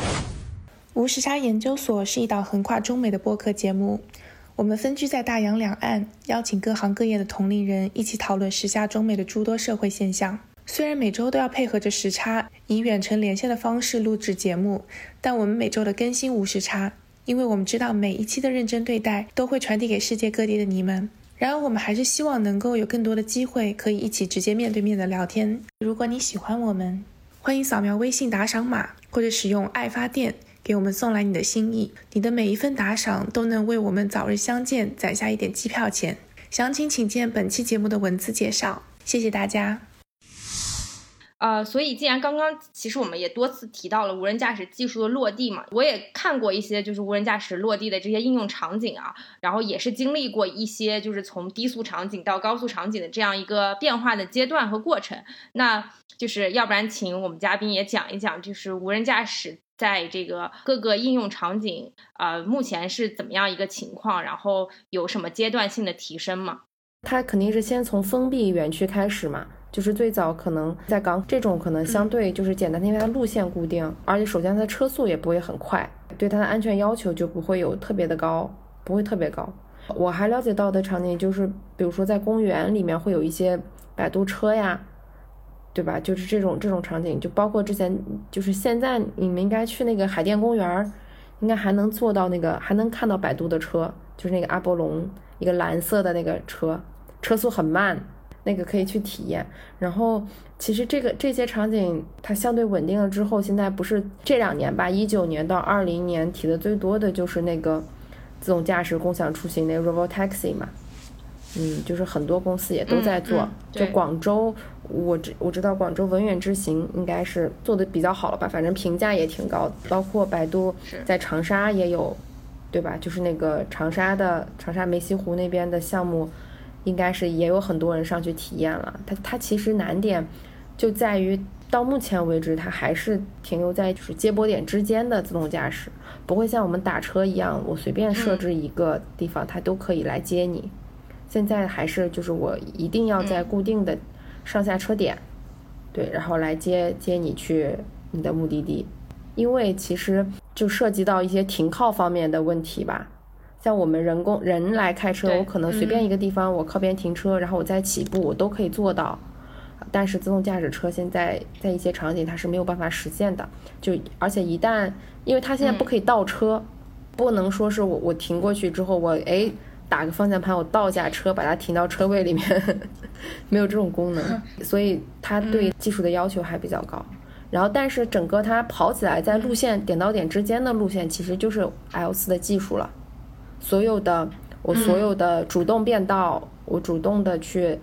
无时差研究所是一档横跨中美的播客节目，我们分居在大洋两岸，邀请各行各业的同龄人一起讨论时下中美的诸多社会现象。虽然每周都要配合着时差，以远程连线的方式录制节目，但我们每周的更新无时差，因为我们知道每一期的认真对待都会传递给世界各地的你们。然而，我们还是希望能够有更多的机会可以一起直接面对面的聊天。如果你喜欢我们，欢迎扫描微信打赏码，或者使用爱发电。给我们送来你的心意，你的每一份打赏都能为我们早日相见攒下一点机票钱。详情请见本期节目的文字介绍。谢谢大家。呃，所以既然刚刚其实我们也多次提到了无人驾驶技术的落地嘛，我也看过一些就是无人驾驶落地的这些应用场景啊，然后也是经历过一些就是从低速场景到高速场景的这样一个变化的阶段和过程。那就是要不然请我们嘉宾也讲一讲，就是无人驾驶在这个各个应用场景呃目前是怎么样一个情况，然后有什么阶段性的提升吗？它肯定是先从封闭园区开始嘛。就是最早可能在港这种可能相对就是简单，因为它路线固定，而且首先它的车速也不会很快，对它的安全要求就不会有特别的高，不会特别高。我还了解到的场景就是，比如说在公园里面会有一些摆渡车呀，对吧？就是这种这种场景，就包括之前就是现在你们应该去那个海淀公园，应该还能坐到那个还能看到百度的车，就是那个阿波龙一个蓝色的那个车，车速很慢。那个可以去体验，然后其实这个这些场景它相对稳定了之后，现在不是这两年吧，一九年到二零年提的最多的就是那个自动驾驶共享出行那个 Robo Taxi 嘛，嗯，就是很多公司也都在做，就广州我知我知道广州文远之行应该是做的比较好了吧，反正评价也挺高，包括百度在长沙也有，对吧？就是那个长沙的长沙梅溪湖那边的项目。应该是也有很多人上去体验了，它它其实难点就在于到目前为止，它还是停留在就是接驳点之间的自动驾驶，不会像我们打车一样，我随便设置一个地方，它都可以来接你。现在还是就是我一定要在固定的上下车点，对，然后来接接你去你的目的地，因为其实就涉及到一些停靠方面的问题吧。像我们人工人来开车，我可能随便一个地方，我靠边停车，然后我再起步，我都可以做到。但是自动驾驶车现在在一些场景它是没有办法实现的。就而且一旦，因为它现在不可以倒车，不能说是我我停过去之后，我哎打个方向盘，我倒下车，把它停到车位里面，没有这种功能。所以它对技术的要求还比较高。然后，但是整个它跑起来在路线点到点之间的路线，其实就是 L 四的技术了。所有的我所有的主动变道，我主动的去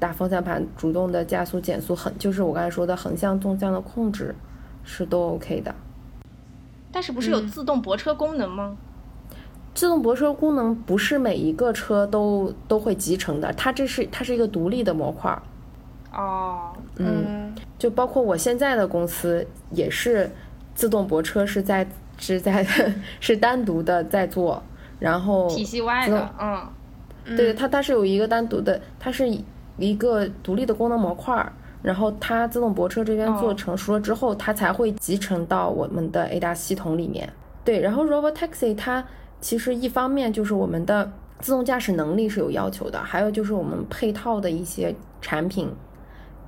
打方向盘，主动的加速减速，横就是我刚才说的横向纵向的控制是都 OK 的。但是不是有自动泊车功能吗？自动泊车功能不是每一个车都都会集成的，它这是它是一个独立的模块。哦，嗯，就包括我现在的公司也是自动泊车是在是在 是单独的在做。然后体系外的，嗯，对，它它是有一个单独的，它是一个独立的功能模块儿。然后它自动泊车这边做成熟了之后，它才会集成到我们的 ADAS 系统里面。对，然后 Robo Taxi 它其实一方面就是我们的自动驾驶能力是有要求的，还有就是我们配套的一些产品。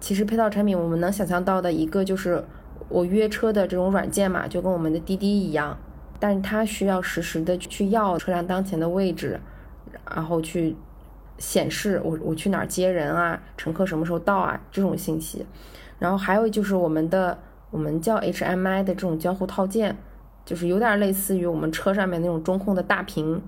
其实配套产品我们能想象到的一个就是我约车的这种软件嘛，就跟我们的滴滴一样。但是它需要实时的去要车辆当前的位置，然后去显示我我去哪儿接人啊，乘客什么时候到啊这种信息。然后还有就是我们的我们叫 HMI 的这种交互套件，就是有点类似于我们车上面那种中控的大屏，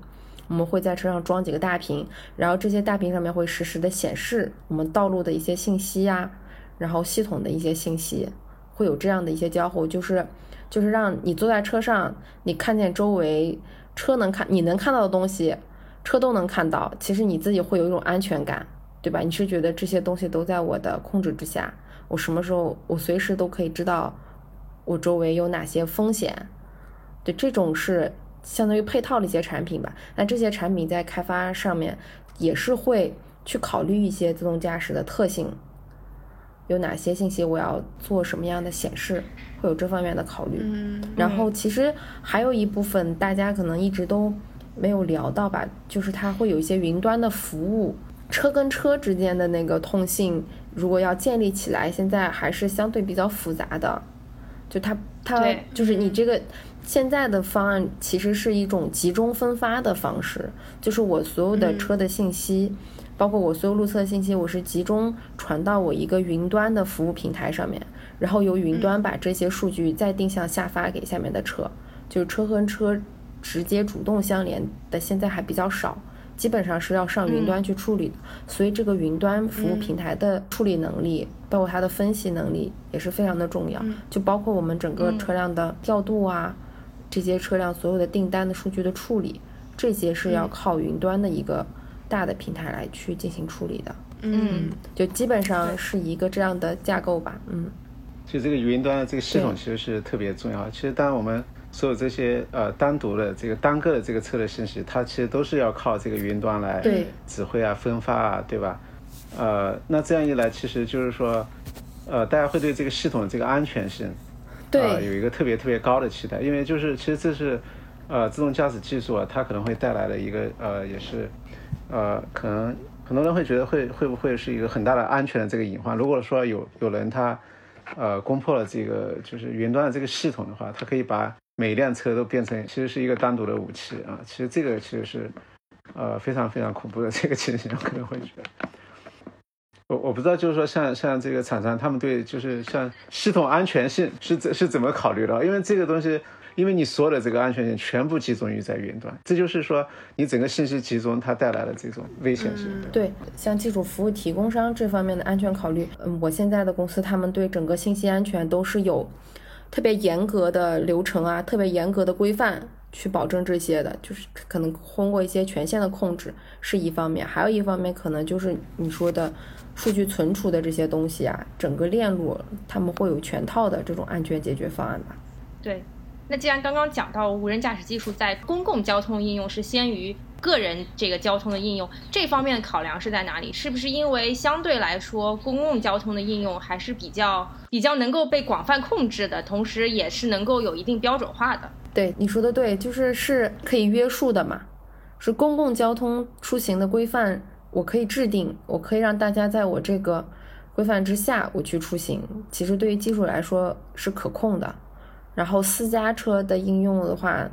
我们会在车上装几个大屏，然后这些大屏上面会实时的显示我们道路的一些信息呀，然后系统的一些信息，会有这样的一些交互，就是。就是让你坐在车上，你看见周围车能看，你能看到的东西，车都能看到。其实你自己会有一种安全感，对吧？你是觉得这些东西都在我的控制之下，我什么时候我随时都可以知道我周围有哪些风险。对，这种是相当于配套的一些产品吧。那这些产品在开发上面也是会去考虑一些自动驾驶的特性。有哪些信息我要做什么样的显示，会有这方面的考虑。嗯，然后其实还有一部分大家可能一直都没有聊到吧，就是它会有一些云端的服务，车跟车之间的那个通信，如果要建立起来，现在还是相对比较复杂的。就它它就是你这个现在的方案其实是一种集中分发的方式，就是我所有的车的信息。包括我所有路测信息，我是集中传到我一个云端的服务平台上面，然后由云端把这些数据再定向下发给下面的车，就是车和车直接主动相连的，现在还比较少，基本上是要上云端去处理的。所以这个云端服务平台的处理能力包括它的分析能力也是非常的重要。就包括我们整个车辆的调度啊，这些车辆所有的订单的数据的处理，这些是要靠云端的一个大的平台来去进行处理的。嗯，就基本上是一个这样的架构吧。嗯，其实这个云端的这个系统其实是特别重要。其实当然我们。所有这些呃单独的这个单个的这个车的信息，它其实都是要靠这个云端来指挥啊、分发啊，对吧？呃，那这样一来，其实就是说，呃，大家会对这个系统的这个安全性，对，有一个特别特别高的期待，因为就是其实这是呃自动驾驶技术啊，它可能会带来的一个呃也是呃可能很多人会觉得会会不会是一个很大的安全的这个隐患。如果说有有人他呃攻破了这个就是云端的这个系统的话，他可以把每一辆车都变成其实是一个单独的武器啊！其实这个其实是，呃，非常非常恐怖的这个情形，可能会觉得。我我不知道，就是说像像这个厂商，他们对就是像系统安全性是怎是怎么考虑的？因为这个东西，因为你所有的这个安全性全部集中于在云端，这就是说你整个信息集中，它带来的这种危险性。对，像技术服务提供商这方面的安全考虑，嗯，我现在的公司他们对整个信息安全都是有。特别严格的流程啊，特别严格的规范去保证这些的，就是可能通过一些权限的控制是一方面，还有一方面可能就是你说的数据存储的这些东西啊，整个链路他们会有全套的这种安全解决方案吧？对，那既然刚刚讲到无人驾驶技术在公共交通应用是先于。个人这个交通的应用这方面的考量是在哪里？是不是因为相对来说公共交通的应用还是比较比较能够被广泛控制的，同时也是能够有一定标准化的？对，你说的对，就是是可以约束的嘛，是公共交通出行的规范，我可以制定，我可以让大家在我这个规范之下我去出行。其实对于技术来说是可控的。然后私家车的应用的话，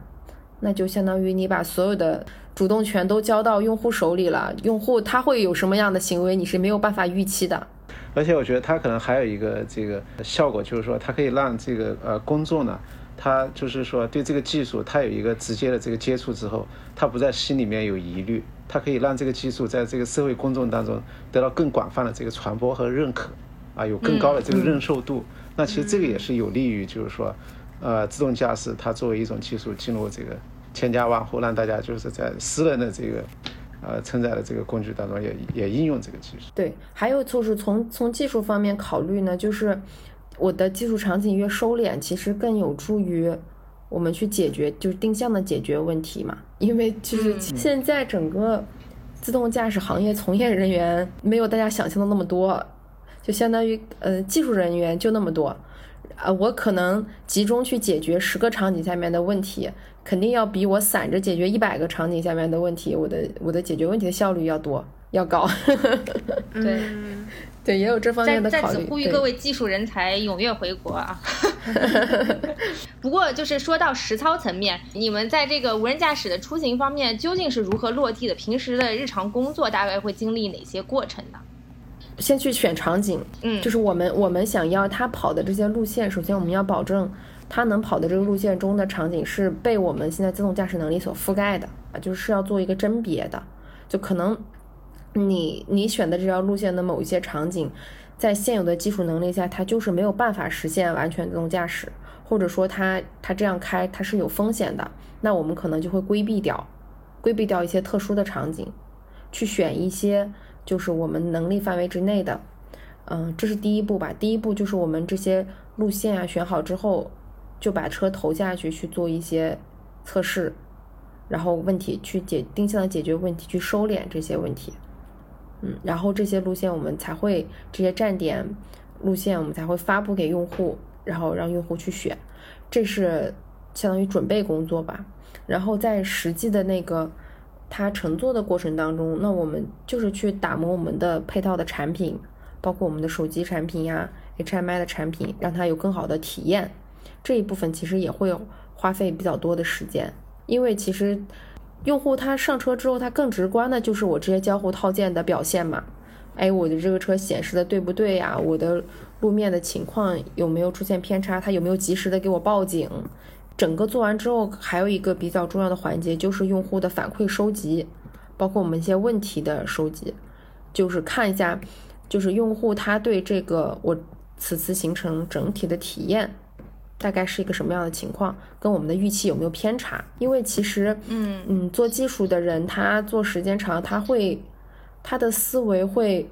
那就相当于你把所有的。主动权都交到用户手里了，用户他会有什么样的行为，你是没有办法预期的。而且我觉得它可能还有一个这个效果，就是说它可以让这个呃工作呢，他就是说对这个技术他有一个直接的这个接触之后，他不在心里面有疑虑，它可以让这个技术在这个社会公众当中得到更广泛的这个传播和认可，啊，有更高的这个认受度。那其实这个也是有利于，就是说，呃，自动驾驶它作为一种技术进入这个。千家万户，让大家就是在私人的这个，呃，承载的这个工具当中也也应用这个技术。对，还有就是从从技术方面考虑呢，就是我的技术场景越收敛，其实更有助于我们去解决就是定向的解决问题嘛。因为就是现在整个自动驾驶行业从业人员没有大家想象的那么多，就相当于呃技术人员就那么多。啊，我可能集中去解决十个场景下面的问题，肯定要比我散着解决一百个场景下面的问题，我的我的解决问题的效率要多要高。对对，也有这方面的考虑。在此呼吁各位技术人才踊跃回国啊！不过就是说到实操层面，你们在这个无人驾驶的出行方面究竟是如何落地的？平时的日常工作大概会经历哪些过程呢？先去选场景，嗯，就是我们我们想要他跑的这些路线，首先我们要保证他能跑的这个路线中的场景是被我们现在自动驾驶能力所覆盖的啊，就是要做一个甄别的，就可能你你选的这条路线的某一些场景，在现有的技术能力下，它就是没有办法实现完全自动驾驶，或者说它它这样开它是有风险的，那我们可能就会规避掉，规避掉一些特殊的场景，去选一些。就是我们能力范围之内的，嗯，这是第一步吧。第一步就是我们这些路线啊选好之后，就把车投下去去做一些测试，然后问题去解定向的解决问题，去收敛这些问题，嗯，然后这些路线我们才会这些站点路线我们才会发布给用户，然后让用户去选，这是相当于准备工作吧。然后在实际的那个。它乘坐的过程当中，那我们就是去打磨我们的配套的产品，包括我们的手机产品呀、HMI 的产品，让它有更好的体验。这一部分其实也会花费比较多的时间，因为其实用户他上车之后，他更直观的就是我这些交互套件的表现嘛。哎，我的这个车显示的对不对呀？我的路面的情况有没有出现偏差？它有没有及时的给我报警？整个做完之后，还有一个比较重要的环节，就是用户的反馈收集，包括我们一些问题的收集，就是看一下就是用户他对这个我此次行程整体的体验。大概是一个什么样的情况？跟我们的预期有没有偏差？因为其实，嗯嗯，做技术的人，他做时间长，他会他的思维会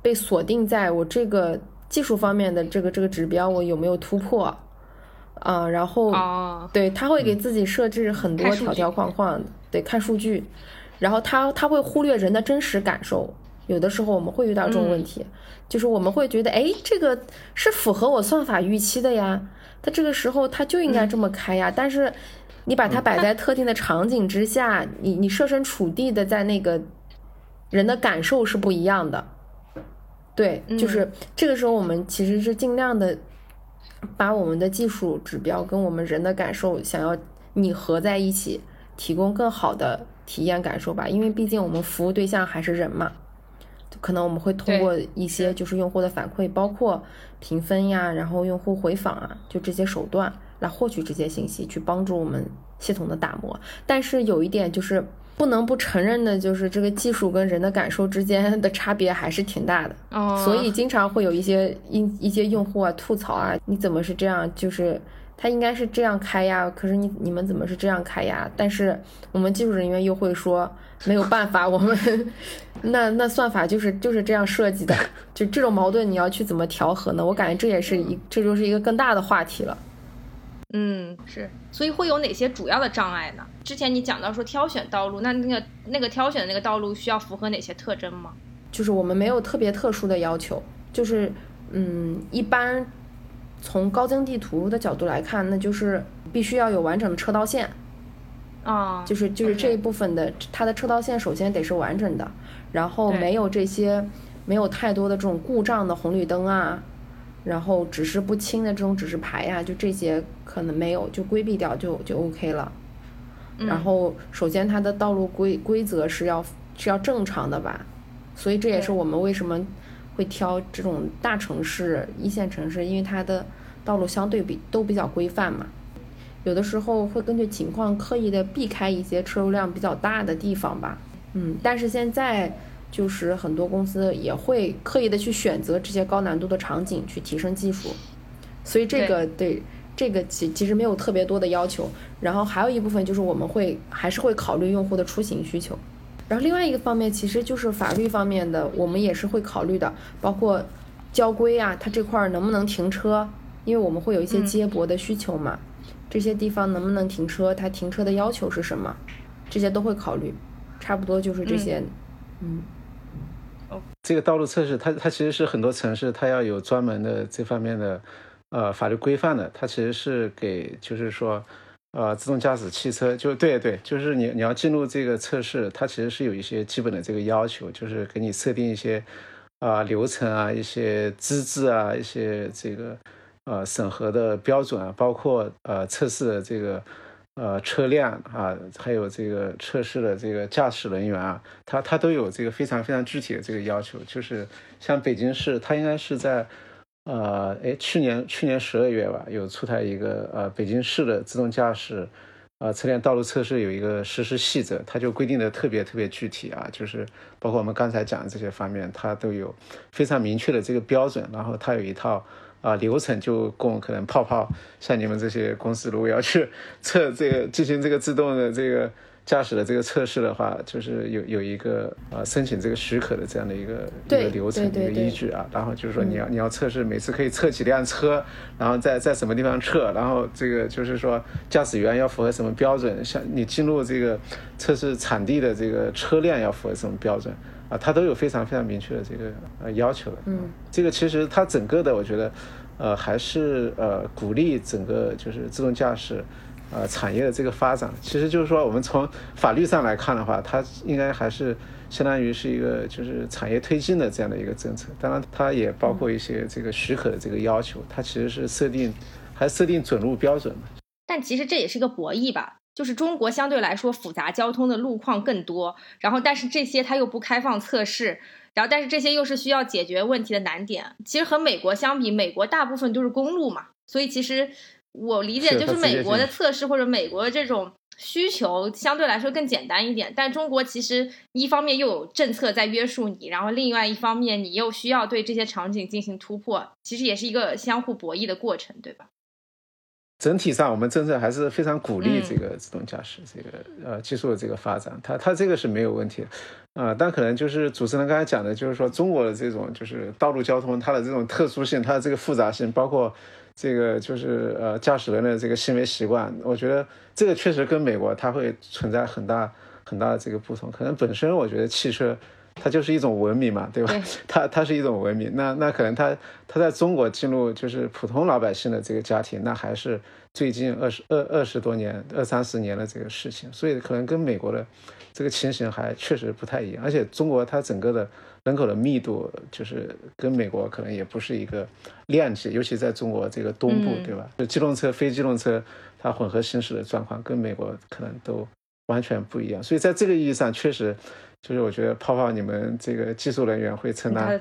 被锁定在我这个技术方面的这个这个指标，我有没有突破啊？然后，对他会给自己设置很多条条框框，得看数据，然后他他会忽略人的真实感受。有的时候我们会遇到这种问题，就是我们会觉得，哎，这个是符合我算法预期的呀。它这个时候它就应该这么开呀，但是你把它摆在特定的场景之下，你你设身处地的在那个人的感受是不一样的。对，就是这个时候我们其实是尽量的把我们的技术指标跟我们人的感受想要拟合在一起，提供更好的体验感受吧。因为毕竟我们服务对象还是人嘛。可能我们会通过一些就是用户的反馈，包括评分呀，然后用户回访啊，就这些手段来获取这些信息，去帮助我们系统的打磨。但是有一点就是不能不承认的，就是这个技术跟人的感受之间的差别还是挺大的。哦，所以经常会有一些一一些用户啊吐槽啊，你怎么是这样？就是。它应该是这样开呀，可是你你们怎么是这样开呀？但是我们技术人员又会说没有办法，我们 那那算法就是 就是这样设计的，就这种矛盾你要去怎么调和呢？我感觉这也是一这就是一个更大的话题了。嗯，是，所以会有哪些主要的障碍呢？之前你讲到说挑选道路，那那个那个挑选的那个道路需要符合哪些特征吗？就是我们没有特别特殊的要求，就是嗯一般。从高精地图的角度来看，那就是必须要有完整的车道线，啊，就是就是这一部分的它的车道线首先得是完整的，然后没有这些没有太多的这种故障的红绿灯啊，然后指示不清的这种指示牌呀，就这些可能没有就规避掉就就 OK 了。然后首先它的道路规规则是要是要正常的吧，所以这也是我们为什么。会挑这种大城市、一线城市，因为它的道路相对比都比较规范嘛。有的时候会根据情况刻意的避开一些车流量比较大的地方吧。嗯，但是现在就是很多公司也会刻意的去选择这些高难度的场景去提升技术，所以这个对这个其其实没有特别多的要求。然后还有一部分就是我们会还是会考虑用户的出行需求。然后另外一个方面，其实就是法律方面的，我们也是会考虑的，包括交规啊，它这块儿能不能停车？因为我们会有一些接驳的需求嘛，这些地方能不能停车？它停车的要求是什么？这些都会考虑，差不多就是这些。嗯。哦，这个道路测试，它它其实是很多城市它要有专门的这方面的呃法律规范的，它其实是给就是说。呃，自动驾驶汽车就对对，就是你你要进入这个测试，它其实是有一些基本的这个要求，就是给你设定一些啊流程啊，一些资质啊，一些这个呃审核的标准啊，包括呃测试的这个呃车辆啊，还有这个测试的这个驾驶人员啊，它它都有这个非常非常具体的这个要求，就是像北京市，它应该是在。呃，哎，去年去年十二月吧，有出台一个呃北京市的自动驾驶，呃车辆道路测试有一个实施细则，它就规定的特别特别具体啊，就是包括我们刚才讲的这些方面，它都有非常明确的这个标准，然后它有一套啊流程，就供可能泡泡像你们这些公司如果要去测这个进行这个自动的这个。驾驶的这个测试的话，就是有有一个呃申请这个许可的这样的一个一个流程一个依据啊，然后就是说你要你要测试每次可以测几辆车，然后在在什么地方测，然后这个就是说驾驶员要符合什么标准，像你进入这个测试场地的这个车辆要符合什么标准啊，它都有非常非常明确的这个呃要求的。嗯，这个其实它整个的我觉得呃还是呃鼓励整个就是自动驾驶。呃，产业的这个发展，其实就是说，我们从法律上来看的话，它应该还是相当于是一个就是产业推进的这样的一个政策。当然，它也包括一些这个许可的这个要求，它其实是设定还设定准入标准嘛。但其实这也是一个博弈吧，就是中国相对来说复杂交通的路况更多，然后但是这些它又不开放测试，然后但是这些又是需要解决问题的难点。其实和美国相比，美国大部分都是公路嘛，所以其实。我理解就是美国的测试或者美国的这种需求相对来说更简单一点，但中国其实一方面又有政策在约束你，然后另外一方面你又需要对这些场景进行突破，其实也是一个相互博弈的过程，对吧？整体上，我们政策还是非常鼓励这个自动驾驶这个呃技术的这个发展，它它这个是没有问题，啊，但可能就是主持人刚才讲的，就是说中国的这种就是道路交通它的这种特殊性，它的这个复杂性，包括。这个就是呃驾驶人的这个行为习惯，我觉得这个确实跟美国它会存在很大很大的这个不同。可能本身我觉得汽车它就是一种文明嘛，对吧？它它是一种文明。那那可能它它在中国进入就是普通老百姓的这个家庭，那还是最近二十二二十多年二三十年的这个事情。所以可能跟美国的这个情形还确实不太一样。而且中国它整个的。人口的密度就是跟美国可能也不是一个量级，尤其在中国这个东部，对吧？就机动车、非机动车，它混合行驶的状况跟美国可能都完全不一样。所以在这个意义上，确实就是我觉得泡泡你们这个技术人员会承担。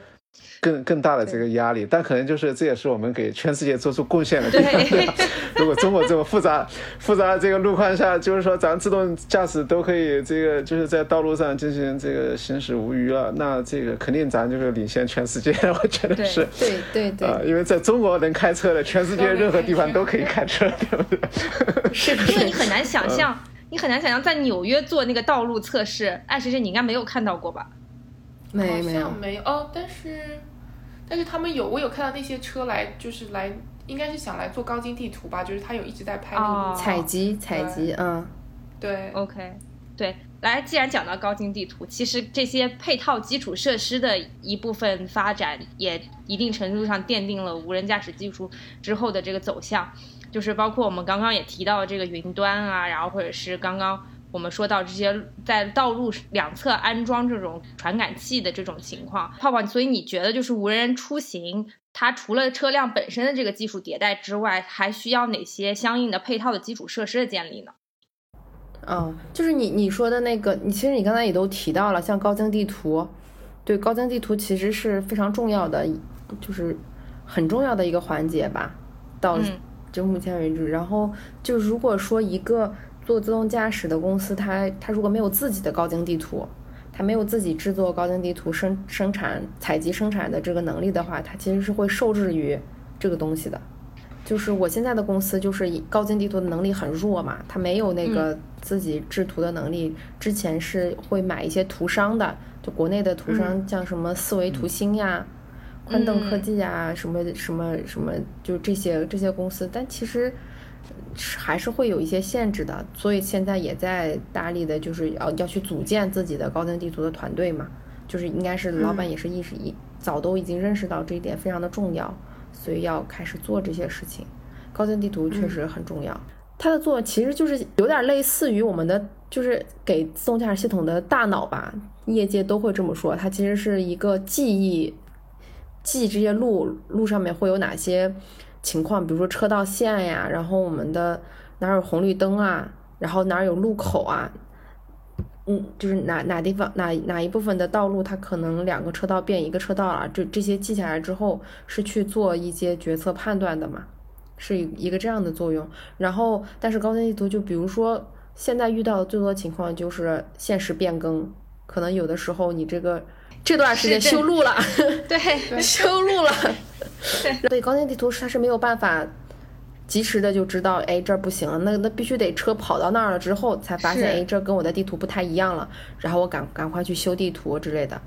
更更大的这个压力，但可能就是这也是我们给全世界做出贡献的地方。对 如果中国这么复杂复杂这个路况下，就是说咱自动驾驶都可以这个就是在道路上进行这个行驶无虞了，那这个肯定咱就是领先全世界。我觉得是，对对对啊，因为在中国能开车的，全世界任何地方都可以开车，对不对？是，因为你很难 想象，你很难想象在纽约做那个道路测试，艾谁谁你应该没有看到过吧？没没有。没有哦，但是但是他们有，我有看到那些车来，就是来，应该是想来做高精地图吧，就是他有一直在拍那个采集采集，嗯，对，OK，对，来，既然讲到高精地图，其实这些配套基础设施的一部分发展，也一定程度上奠定了无人驾驶技术之后的这个走向，就是包括我们刚刚也提到这个云端啊，然后或者是刚刚。我们说到这些在道路两侧安装这种传感器的这种情况，泡泡，所以你觉得就是无人出行，它除了车辆本身的这个技术迭代之外，还需要哪些相应的配套的基础设施的建立呢？嗯，就是你你说的那个，你其实你刚才也都提到了，像高精地图，对，高精地图其实是非常重要的，就是很重要的一个环节吧。到就目前为止，然后就如果说一个。做自动驾驶的公司，它它如果没有自己的高精地图，它没有自己制作高精地图生生产采集生产的这个能力的话，它其实是会受制于这个东西的。就是我现在的公司，就是高精地图的能力很弱嘛，它没有那个自己制图的能力。之前是会买一些图商的，就国内的图商，像什么四维图星呀、宽凳科技呀，什么什么什么，就这些这些公司，但其实。还是会有一些限制的，所以现在也在大力的，就是要要去组建自己的高精地图的团队嘛，就是应该是老板也是意识一早都已经认识到这一点非常的重要，所以要开始做这些事情。高精地图确实很重要，它的做其实就是有点类似于我们的，就是给自动驾驶系统的大脑吧，业界都会这么说，它其实是一个记忆，记这些路路上面会有哪些。情况，比如说车道线呀，然后我们的哪有红绿灯啊，然后哪有路口啊，嗯，就是哪哪地方哪哪一部分的道路，它可能两个车道变一个车道了，这这些记下来之后是去做一些决策判断的嘛，是一个这样的作用。然后，但是高精地图就比如说现在遇到的最多情况就是现实变更，可能有的时候你这个。这段时间 修路了，对，修路了，对。高精地图它是没有办法及时的就知道，哎，这儿不行了，那那必须得车跑到那儿了之后才发现，哎，这跟我的地图不太一样了，然后我赶赶快去修地图之类的。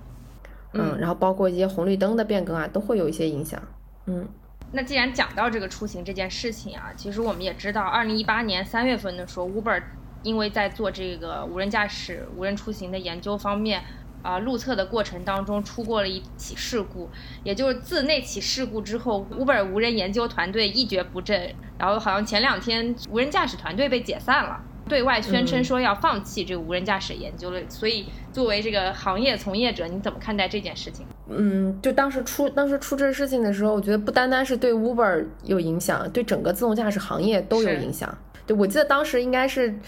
嗯，然后包括一些红绿灯的变更啊，都会有一些影响。嗯，那既然讲到这个出行这件事情啊，其实我们也知道，二零一八年三月份的时候，Uber 因为在做这个无人驾驶、无人出行的研究方面。啊，路测的过程当中出过了一起事故，也就是自那起事故之后，Uber 无人研究团队一蹶不振，然后好像前两天无人驾驶团队被解散了，对外宣称说要放弃这个无人驾驶研究了。所以，作为这个行业从业者，你怎么看待这件事情？嗯，就当时出当时出这事情的时候，我觉得不单单是对 Uber 有影响，对整个自动驾驶行业都有影响。对，我记得当时应该是。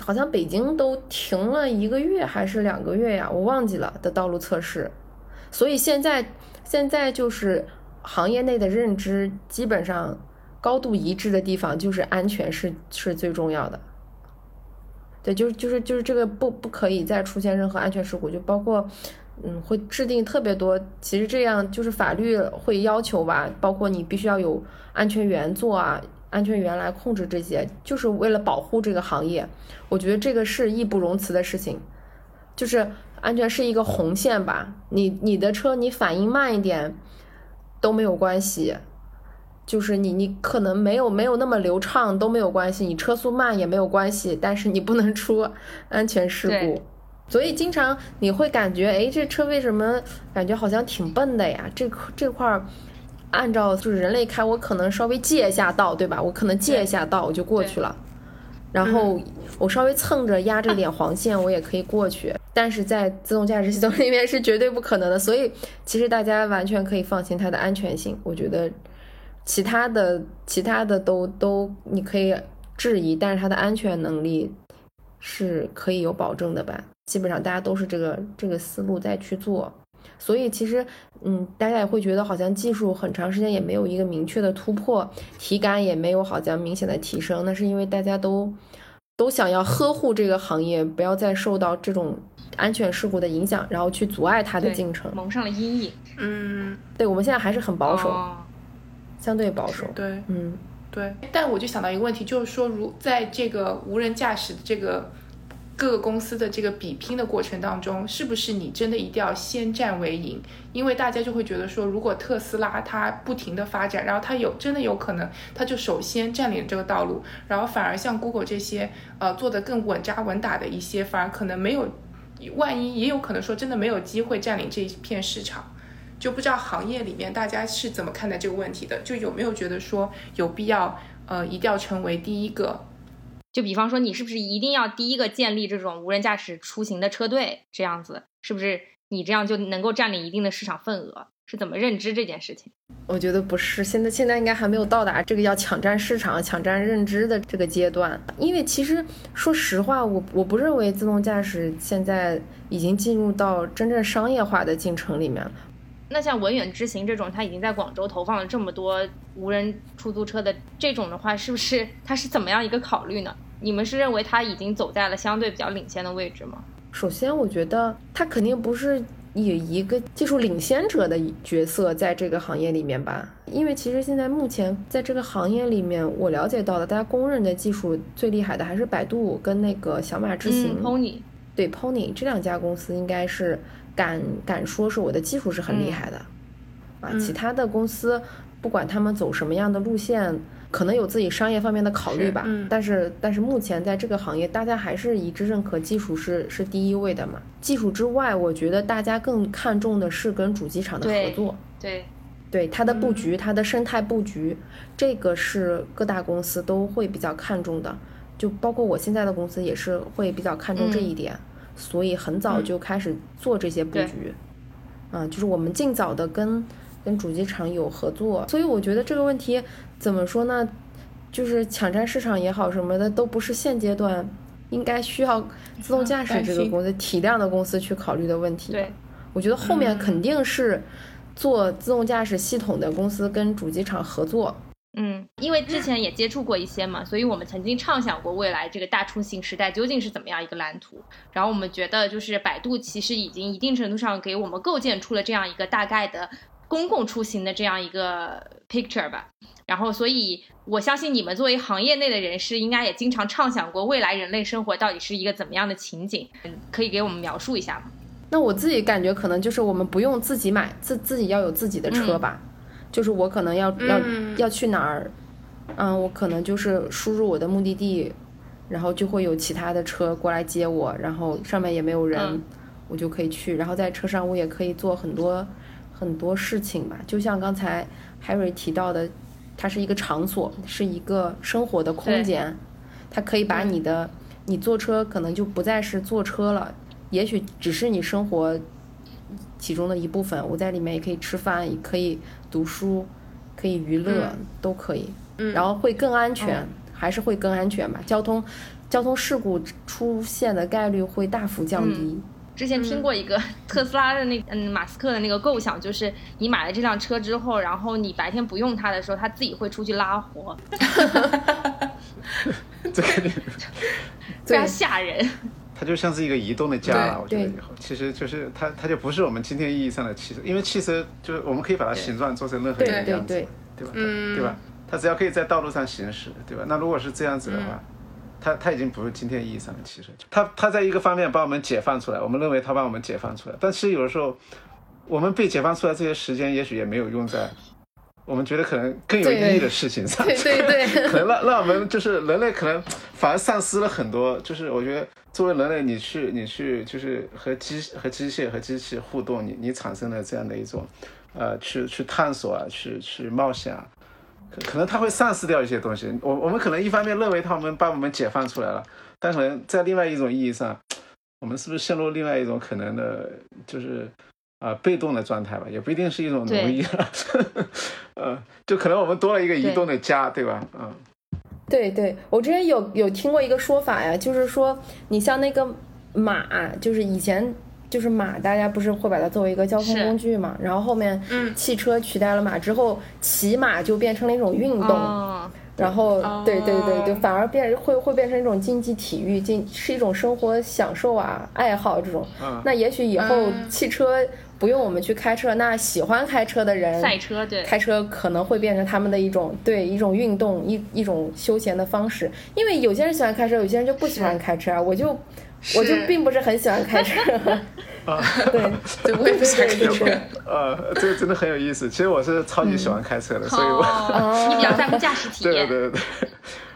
好像北京都停了一个月还是两个月呀，我忘记了的道路测试。所以现在现在就是行业内的认知基本上高度一致的地方，就是安全是是最重要的。对，就是就是就是这个不不可以再出现任何安全事故，就包括，嗯，会制定特别多，其实这样就是法律会要求吧，包括你必须要有安全员做啊，安全员来控制这些，就是为了保护这个行业。我觉得这个是义不容辞的事情，就是安全是一个红线吧，你你的车你反应慢一点都没有关系。就是你，你可能没有没有那么流畅都没有关系，你车速慢也没有关系，但是你不能出安全事故。所以经常你会感觉，哎，这车为什么感觉好像挺笨的呀？这这块儿按照就是人类开，我可能稍微借一下道，对吧？我可能借一下道我就过去了，然后我稍微蹭着压着点黄线我也可以过去，但是在自动驾驶系统里面是绝对不可能的。所以其实大家完全可以放心它的安全性，我觉得。其他的其他的都都你可以质疑，但是它的安全能力是可以有保证的吧？基本上大家都是这个这个思路在去做，所以其实嗯，大家也会觉得好像技术很长时间也没有一个明确的突破，体感也没有好像明显的提升，那是因为大家都都想要呵护这个行业，不要再受到这种安全事故的影响，然后去阻碍它的进程，蒙上了阴影。嗯，对，我们现在还是很保守。相对保守，对，嗯，对。但我就想到一个问题，就是说，如在这个无人驾驶的这个各个公司的这个比拼的过程当中，是不是你真的一定要先占为赢？因为大家就会觉得说，如果特斯拉它不停的发展，然后它有真的有可能，它就首先占领这个道路，然后反而像 Google 这些呃做的更稳扎稳打的一些，反而可能没有，万一也有可能说真的没有机会占领这一片市场。就不知道行业里面大家是怎么看待这个问题的？就有没有觉得说有必要，呃，一定要成为第一个？就比方说，你是不是一定要第一个建立这种无人驾驶出行的车队？这样子是不是你这样就能够占领一定的市场份额？是怎么认知这件事情？我觉得不是，现在现在应该还没有到达这个要抢占市场、抢占认知的这个阶段。因为其实说实话，我我不认为自动驾驶现在已经进入到真正商业化的进程里面了。那像文远之行这种，它已经在广州投放了这么多无人出租车的这种的话，是不是它是怎么样一个考虑呢？你们是认为它已经走在了相对比较领先的位置吗？首先，我觉得它肯定不是以一个技术领先者的角色在这个行业里面吧，因为其实现在目前在这个行业里面，我了解到的，大家公认的技术最厉害的还是百度跟那个小马之行。Pony。对，Pony 这两家公司应该是。敢敢说是我的技术是很厉害的，啊，其他的公司不管他们走什么样的路线，可能有自己商业方面的考虑吧，但是但是目前在这个行业，大家还是一致认可技术是是第一位的嘛。技术之外，我觉得大家更看重的是跟主机厂的合作，对。对它的布局，它的生态布局，这个是各大公司都会比较看重的，就包括我现在的公司也是会比较看重这一点。所以很早就开始做这些布局，啊，就是我们尽早的跟跟主机厂有合作。所以我觉得这个问题怎么说呢？就是抢占市场也好什么的，都不是现阶段应该需要自动驾驶这个公司体量的公司去考虑的问题。对，我觉得后面肯定是做自动驾驶系统的公司跟主机厂合作。嗯，因为之前也接触过一些嘛，所以我们曾经畅想过未来这个大出行时代究竟是怎么样一个蓝图。然后我们觉得，就是百度其实已经一定程度上给我们构建出了这样一个大概的公共出行的这样一个 picture 吧。然后，所以我相信你们作为行业内的人士，应该也经常畅想过未来人类生活到底是一个怎么样的情景。可以给我们描述一下吗？那我自己感觉可能就是我们不用自己买，自自己要有自己的车吧。就是我可能要要要去哪儿，嗯，我可能就是输入我的目的地，然后就会有其他的车过来接我，然后上面也没有人，我就可以去。然后在车上我也可以做很多很多事情吧。就像刚才 Harry 提到的，它是一个场所，是一个生活的空间，它可以把你的你坐车可能就不再是坐车了，也许只是你生活。其中的一部分，我在里面也可以吃饭，也可以读书，可以娱乐，都可以。嗯然后会更安全，还是会更安全吧？交通，交通事故出现的概率会大幅降低。之前听过一个特斯拉的那嗯马斯克的那个构想，就是你买了这辆车之后，然后你白天不用它的时候，它自己会出去拉活。这个 非常吓人。它就像是一个移动的家了，我觉得以后其实就是它，它就不是我们今天意义上的汽车，因为汽车就是我们可以把它形状做成任何一个样子，对吧？嗯对吧？它只要可以在道路上行驶，对吧？那如果是这样子的话，它它已经不是今天意义上的汽车，它它在一个方面把我们解放出来，我们认为它把我们解放出来，但其实有的时候我们被解放出来这些时间，也许也没有用在。我们觉得可能更有意义的事情上，对对对，可能让让我们就是人类可能反而丧失了很多。就是我觉得作为人类，你去你去就是和机和机械和机器互动，你你产生了这样的一种，呃，去去探索啊，去去冒险啊，可可能它会丧失掉一些东西。我我们可能一方面认为他们把我们解放出来了，但可能在另外一种意义上，我们是不是陷入另外一种可能的，就是。啊，被动的状态吧，也不一定是一种奴役，呃，就可能我们多了一个移动的家，对吧？嗯，对对，我之前有有听过一个说法呀，就是说你像那个马，就是以前就是马，大家不是会把它作为一个交通工具嘛，然后后面汽车取代了马之后，骑马就变成了一种运动。然后，对对对对，反而变会会变成一种竞技体育，竞是一种生活享受啊，爱好这种。那也许以后汽车不用我们去开车，那喜欢开车的人，赛车对，开车可能会变成他们的一种对一种运动一一种休闲的方式。因为有些人喜欢开车，有些人就不喜欢开车啊。我就我就并不是很喜欢开车。啊，对，就，我也不喜欢开车。呃，这个真的很有意思。其实我是超级喜欢开车的，所以我你比较在乎驾驶体验。对 对对。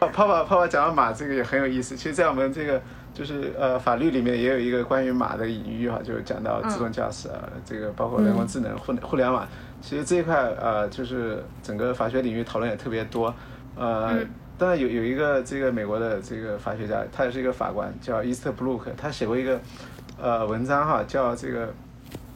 泡泡泡泡讲到马这个也很有意思。其实，在我们这个就是呃法律里面也有一个关于马的隐喻哈，就是讲到自动驾驶啊，这个包括人工智能、互互联网。其实这一块呃，就是整个法学领域讨论也特别多。呃，当然有有一个这个美国的这个法学家，他也是一个法官，叫伊斯特布鲁克，他写过一个。呃，文章哈叫这个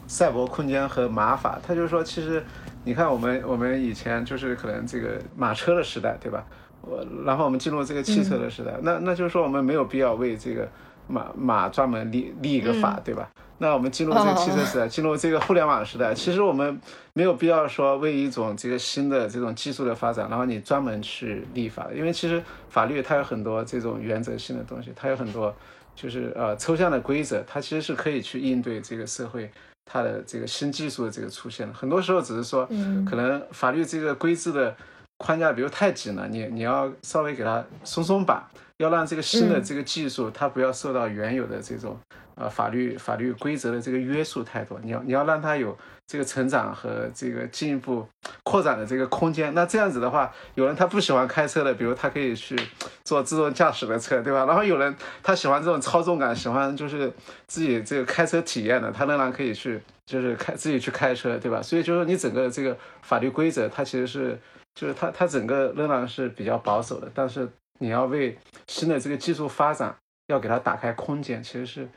赛博空间和马法，他就是说，其实你看我们我们以前就是可能这个马车的时代，对吧？我然后我们进入这个汽车的时代，那那就是说我们没有必要为这个马马专门立立一个法，对吧？那我们进入这个汽车时代，进入这个互联网时代，其实我们没有必要说为一种这个新的这种技术的发展，然后你专门去立法，因为其实法律它有很多这种原则性的东西，它有很多。就是呃抽象的规则，它其实是可以去应对这个社会它的这个新技术的这个出现的。很多时候只是说，可能法律这个规制的框架比如太紧了，你你要稍微给它松松绑，要让这个新的这个技术它不要受到原有的这种。呃，法律法律规则的这个约束太多，你要你要让它有这个成长和这个进一步扩展的这个空间。那这样子的话，有人他不喜欢开车的，比如他可以去做自动驾驶的车，对吧？然后有人他喜欢这种操纵感，喜欢就是自己这个开车体验的，他仍然可以去就是开自己去开车，对吧？所以就是你整个这个法律规则，它其实是就是它它整个仍然是比较保守的，但是你要为新的这个技术发展要给它打开空间，其实是。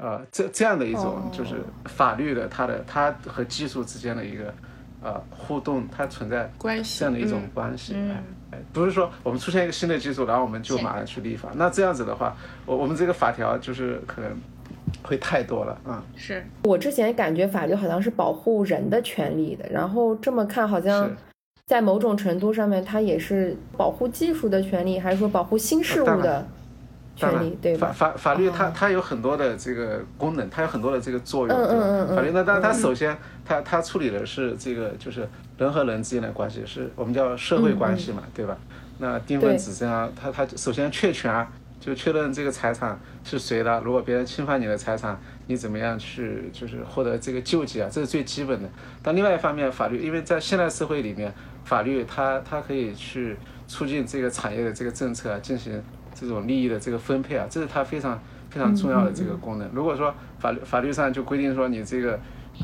呃，这这样的一种就是法律的，它的它和技术之间的一个呃互动，它存在关系这样的一种关系。哎，不是说我们出现一个新的技术，然后我们就马上去立法。那这样子的话，我我们这个法条就是可能会太多了啊。是我之前感觉法律好像是保护人的权利的，然后这么看好像在某种程度上面，它也是保护技术的权利，还是说保护新事物的？权利，对吧，法法法律它它有很多的这个功能，它有很多的这个作用。嗯嗯嗯。法律那当然它首先它它处理的是这个就是人和人之间的关系，是我们叫社会关系嘛，对吧？那定分指证啊，它它首先确权啊就确认这个财产是谁的，如果别人侵犯你的财产，你怎么样去就是获得这个救济啊？这是最基本的。但另外一方面，法律因为在现代社会里面，法律它它可以去促进这个产业的这个政策啊，进行。这种利益的这个分配啊，这是它非常非常重要的这个功能。如果说法律法律上就规定说你这个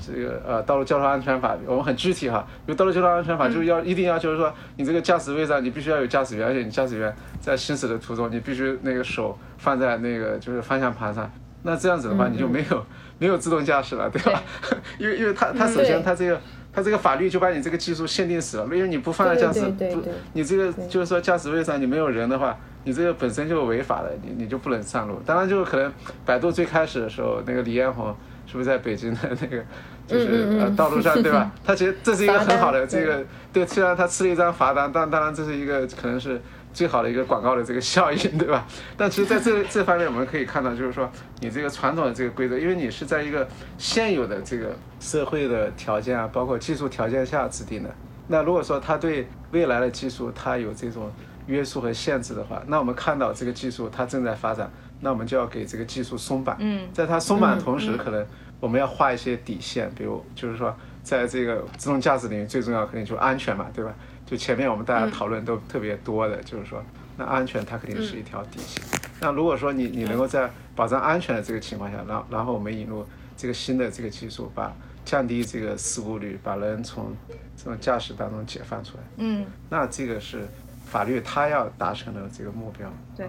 这个呃道路交通安全法，我们很具体哈，因为道路交通安全法就要一定要求说你这个驾驶位上你必须要有驾驶员，而且你驾驶员在行驶的途中你必须那个手放在那个就是方向盘上。那这样子的话你就没有没有自动驾驶了，对吧？因为因为它它首先它这个它这个法律就把你这个技术限定死了，因为你不放在驾驶不你这个就是说驾驶位上你没有人的话。你这个本身就违法的，你你就不能上路。当然，就可能百度最开始的时候，那个李彦宏是不是在北京的那个，就是呃道路上，对吧？他其实这是一个很好的这个，对，虽然他吃了一张罚单，但当然这是一个可能是最好的一个广告的这个效应，对吧？但其实在这这方面，我们可以看到，就是说你这个传统的这个规则，因为你是在一个现有的这个社会的条件啊，包括技术条件下制定的。那如果说它对未来的技术它有这种约束和限制的话，那我们看到这个技术它正在发展，那我们就要给这个技术松绑。嗯，在它松绑的同时，可能我们要画一些底线，比如就是说，在这个自动驾驶领域，最重要肯定就是安全嘛，对吧？就前面我们大家讨论都特别多的，就是说，那安全它肯定是一条底线。那如果说你你能够在保障安全的这个情况下，然后然后我们引入这个新的这个技术，把降低这个事故率，把人从这种驾驶当中解放出来，嗯，那这个是法律它要达成的这个目标。对，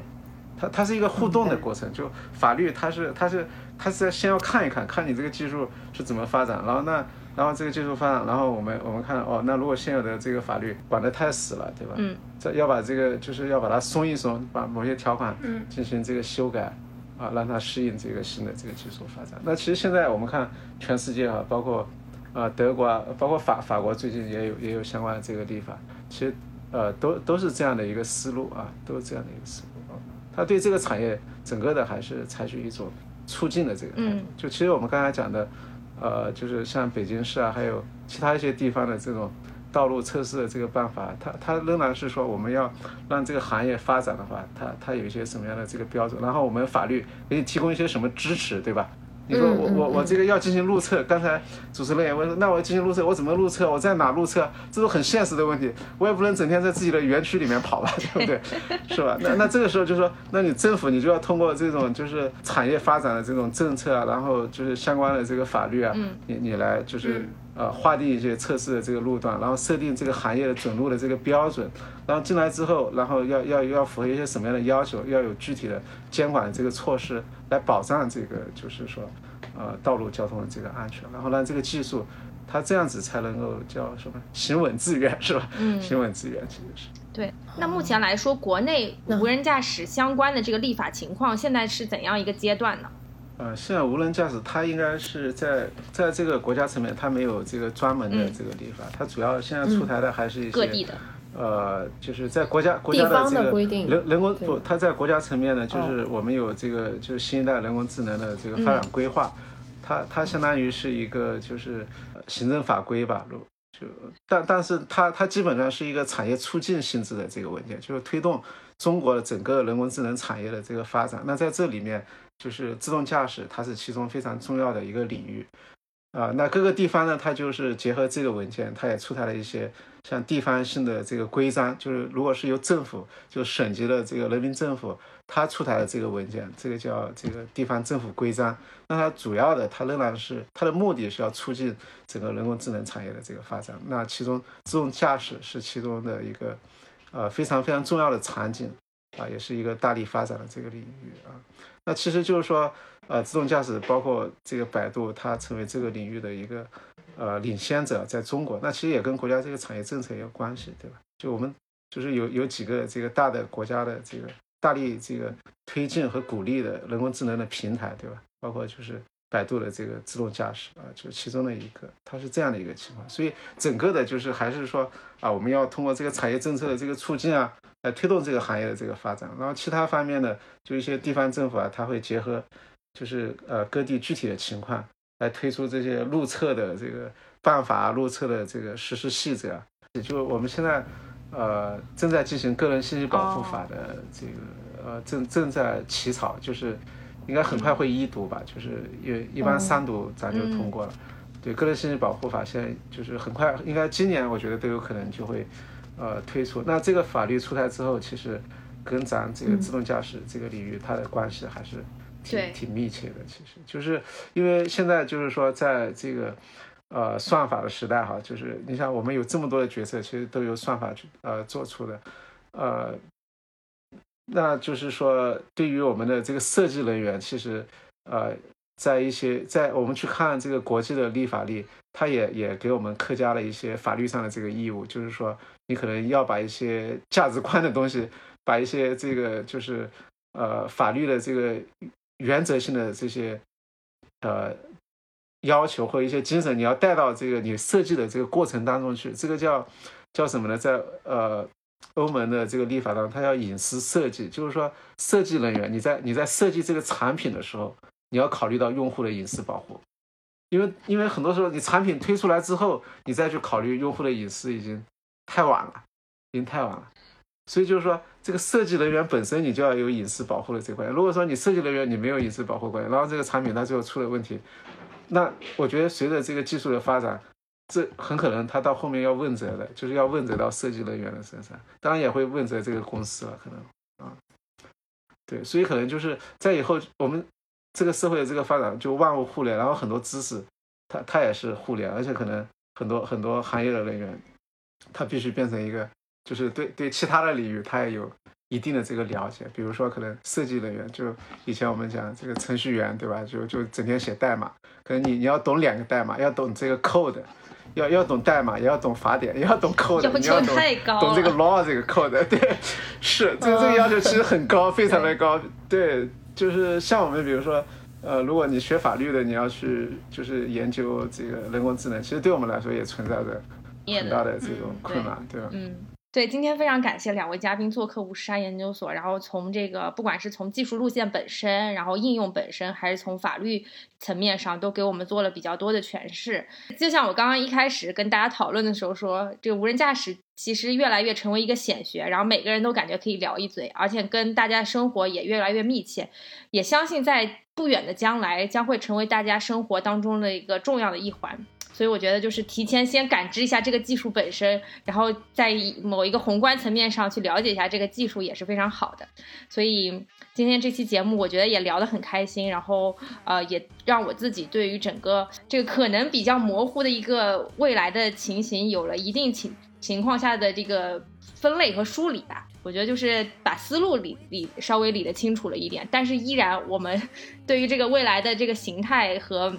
它它是一个互动的过程，就法律它是它是它是先要看一看，看你这个技术是怎么发展，然后那然后这个技术发展，然后我们我们看哦，那如果现有的这个法律管得太死了，对吧？嗯，这要把这个就是要把它松一松，把某些条款进行这个修改。啊，让它适应这个新的这个技术发展。那其实现在我们看全世界啊，包括啊德国啊，包括法法国最近也有也有相关的这个立法，其实呃都都是这样的一个思路啊，都是这样的一个思路啊。他对这个产业整个的还是采取一种促进的这个态度。就其实我们刚才讲的，呃，就是像北京市啊，还有其他一些地方的这种。道路测试的这个办法，它它仍然是说我们要让这个行业发展的话，它它有一些什么样的这个标准，然后我们法律给你提供一些什么支持，对吧？你说我我我这个要进行路测，刚才主持人也问，那我进行路测，我怎么路测？我在哪路测？这都很现实的问题，我也不能整天在自己的园区里面跑吧，对不对？是吧？那那这个时候就说，那你政府你就要通过这种就是产业发展的这种政策啊，然后就是相关的这个法律啊，你你来就是。呃，划定一些测试的这个路段，然后设定这个行业的准入的这个标准，然后进来之后，然后要要要符合一些什么样的要求，要有具体的监管的这个措施来保障这个，就是说，呃，道路交通的这个安全，然后让这个技术，它这样子才能够叫什么行稳致远，是吧？嗯，行稳致远其实是。对，那目前来说，国内无人驾驶相关的这个立法情况，现在是怎样一个阶段呢？呃，现在无人驾驶它应该是在在这个国家层面，它没有这个专门的这个立法，它主要现在出台的还是一些各地的，呃，就是在国家国家的这个人人工不，它在国家层面呢，就是我们有这个就是新一代人工智能的这个发展规划，它它相当于是一个就是行政法规吧，就但但是它它基本上是一个产业促进性质的这个文件，就是推动中国的整个人工智能产业的这个发展。那在这里面。就是自动驾驶，它是其中非常重要的一个领域，啊，那各个地方呢，它就是结合这个文件，它也出台了一些像地方性的这个规章，就是如果是由政府，就省级的这个人民政府，它出台的这个文件，这个叫这个地方政府规章，那它主要的，它仍然是它的目的是要促进整个人工智能产业的这个发展，那其中自动驾驶是其中的一个，呃，非常非常重要的场景，啊，也是一个大力发展的这个领域啊。那其实就是说，呃，自动驾驶包括这个百度，它成为这个领域的一个呃领先者，在中国，那其实也跟国家这个产业政策也有关系，对吧？就我们就是有有几个这个大的国家的这个大力这个推进和鼓励的人工智能的平台，对吧？包括就是百度的这个自动驾驶啊，就是其中的一个，它是这样的一个情况。所以整个的就是还是说啊，我们要通过这个产业政策的这个促进啊。来推动这个行业的这个发展，然后其他方面呢，就一些地方政府啊，它会结合，就是呃各地具体的情况来推出这些路测的这个办法、路测的这个实施细则。也就我们现在呃正在进行个人信息保护法的这个呃正正在起草，就是应该很快会一读吧，就是一一般三读咱就通过了。对个人信息保护法现在就是很快，应该今年我觉得都有可能就会。呃，推出那这个法律出台之后，其实跟咱这个自动驾驶这个领域，它的关系还是挺挺密切的。其实就是因为现在就是说，在这个呃算法的时代哈，就是你像我们有这么多的决策，其实都由算法去呃做出的，呃，那就是说对于我们的这个设计人员，其实呃。在一些在我们去看这个国际的立法例，它也也给我们课加了一些法律上的这个义务，就是说你可能要把一些价值观的东西，把一些这个就是呃法律的这个原则性的这些呃要求或一些精神，你要带到这个你设计的这个过程当中去。这个叫叫什么呢？在呃欧盟的这个立法当中，它叫隐私设计，就是说设计人员你在你在设计这个产品的时候，你要考虑到用户的隐私保护，因为因为很多时候你产品推出来之后，你再去考虑用户的隐私已经太晚了，已经太晚了。所以就是说，这个设计人员本身你就要有隐私保护的这块。如果说你设计人员你没有隐私保护关系，然后这个产品它最后出了问题，那我觉得随着这个技术的发展，这很可能它到后面要问责的，就是要问责到设计人员的身上，当然也会问责这个公司了，可能啊，对，所以可能就是在以后我们这个社会的这个发展就万物互联，然后很多知识它它也是互联，而且可能很多很多行业的人员，他必须变成一个。就是对对其他的领域，他也有一定的这个了解。比如说，可能设计人员，就以前我们讲这个程序员，对吧？就就整天写代码，可能你你要懂两个代码，要懂这个 code，要要懂代码，也要懂法典，也要懂 code，你要懂懂这个 law 这个 code。对，是这这个要求其实很高，非常的高。对，就是像我们比如说，呃，如果你学法律的，你要去就是研究这个人工智能，其实对我们来说也存在着很大的这种困难，对吧？嗯。对，今天非常感谢两位嘉宾做客五十山研究所，然后从这个不管是从技术路线本身，然后应用本身，还是从法律层面上，都给我们做了比较多的诠释。就像我刚刚一开始跟大家讨论的时候说，这个无人驾驶其实越来越成为一个显学，然后每个人都感觉可以聊一嘴，而且跟大家生活也越来越密切，也相信在不远的将来将会成为大家生活当中的一个重要的一环。所以我觉得就是提前先感知一下这个技术本身，然后在某一个宏观层面上去了解一下这个技术也是非常好的。所以今天这期节目我觉得也聊得很开心，然后呃也让我自己对于整个这个可能比较模糊的一个未来的情形有了一定情情况下的这个分类和梳理吧。我觉得就是把思路理理稍微理得清楚了一点，但是依然我们 对于这个未来的这个形态和。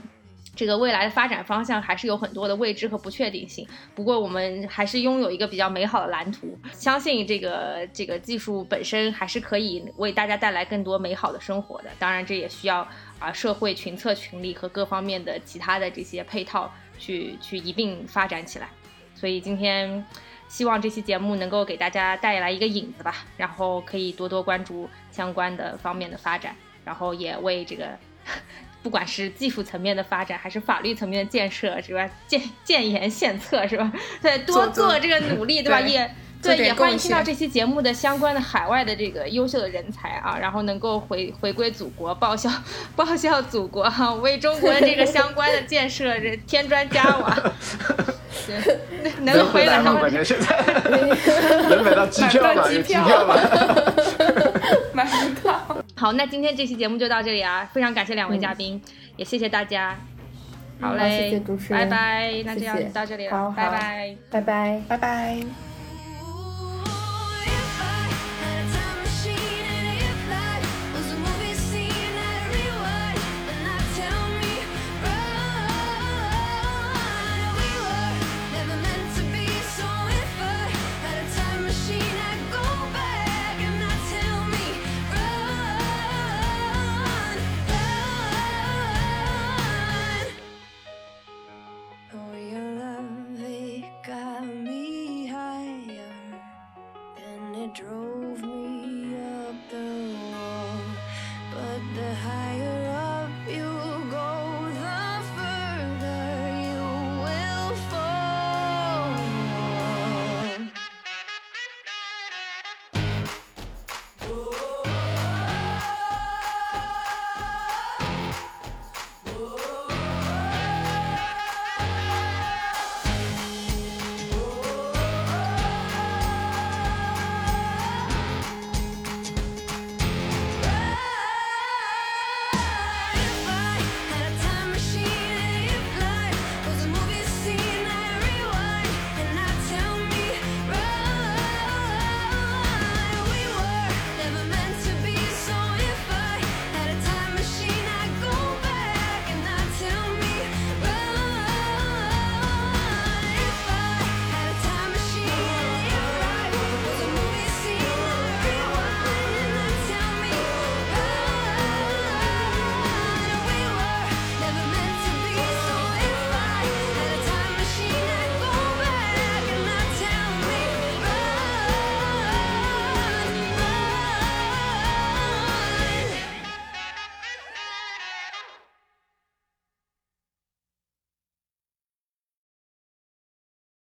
这个未来的发展方向还是有很多的未知和不确定性，不过我们还是拥有一个比较美好的蓝图，相信这个这个技术本身还是可以为大家带来更多美好的生活的。当然，这也需要啊社会群策群力和各方面的其他的这些配套去去一并发展起来。所以今天希望这期节目能够给大家带来一个引子吧，然后可以多多关注相关的方面的发展，然后也为这个。不管是技术层面的发展，还是法律层面的建设，是吧？建建言献策，是吧？对，多做这个努力，对吧？也对，也欢迎听到这期节目的相关的海外的这个优秀的人才啊，然后能够回回归祖国，报效 报效祖国哈，为中国这个相关的建设这添砖加瓦。能回来吗？能买到机票吗？机票吗？买不到。好，那今天这期节目就到这里啊！非常感谢两位嘉宾，也谢谢大家。好嘞，谢谢主持人，拜拜。那这样到这里了，拜拜，拜拜，拜拜。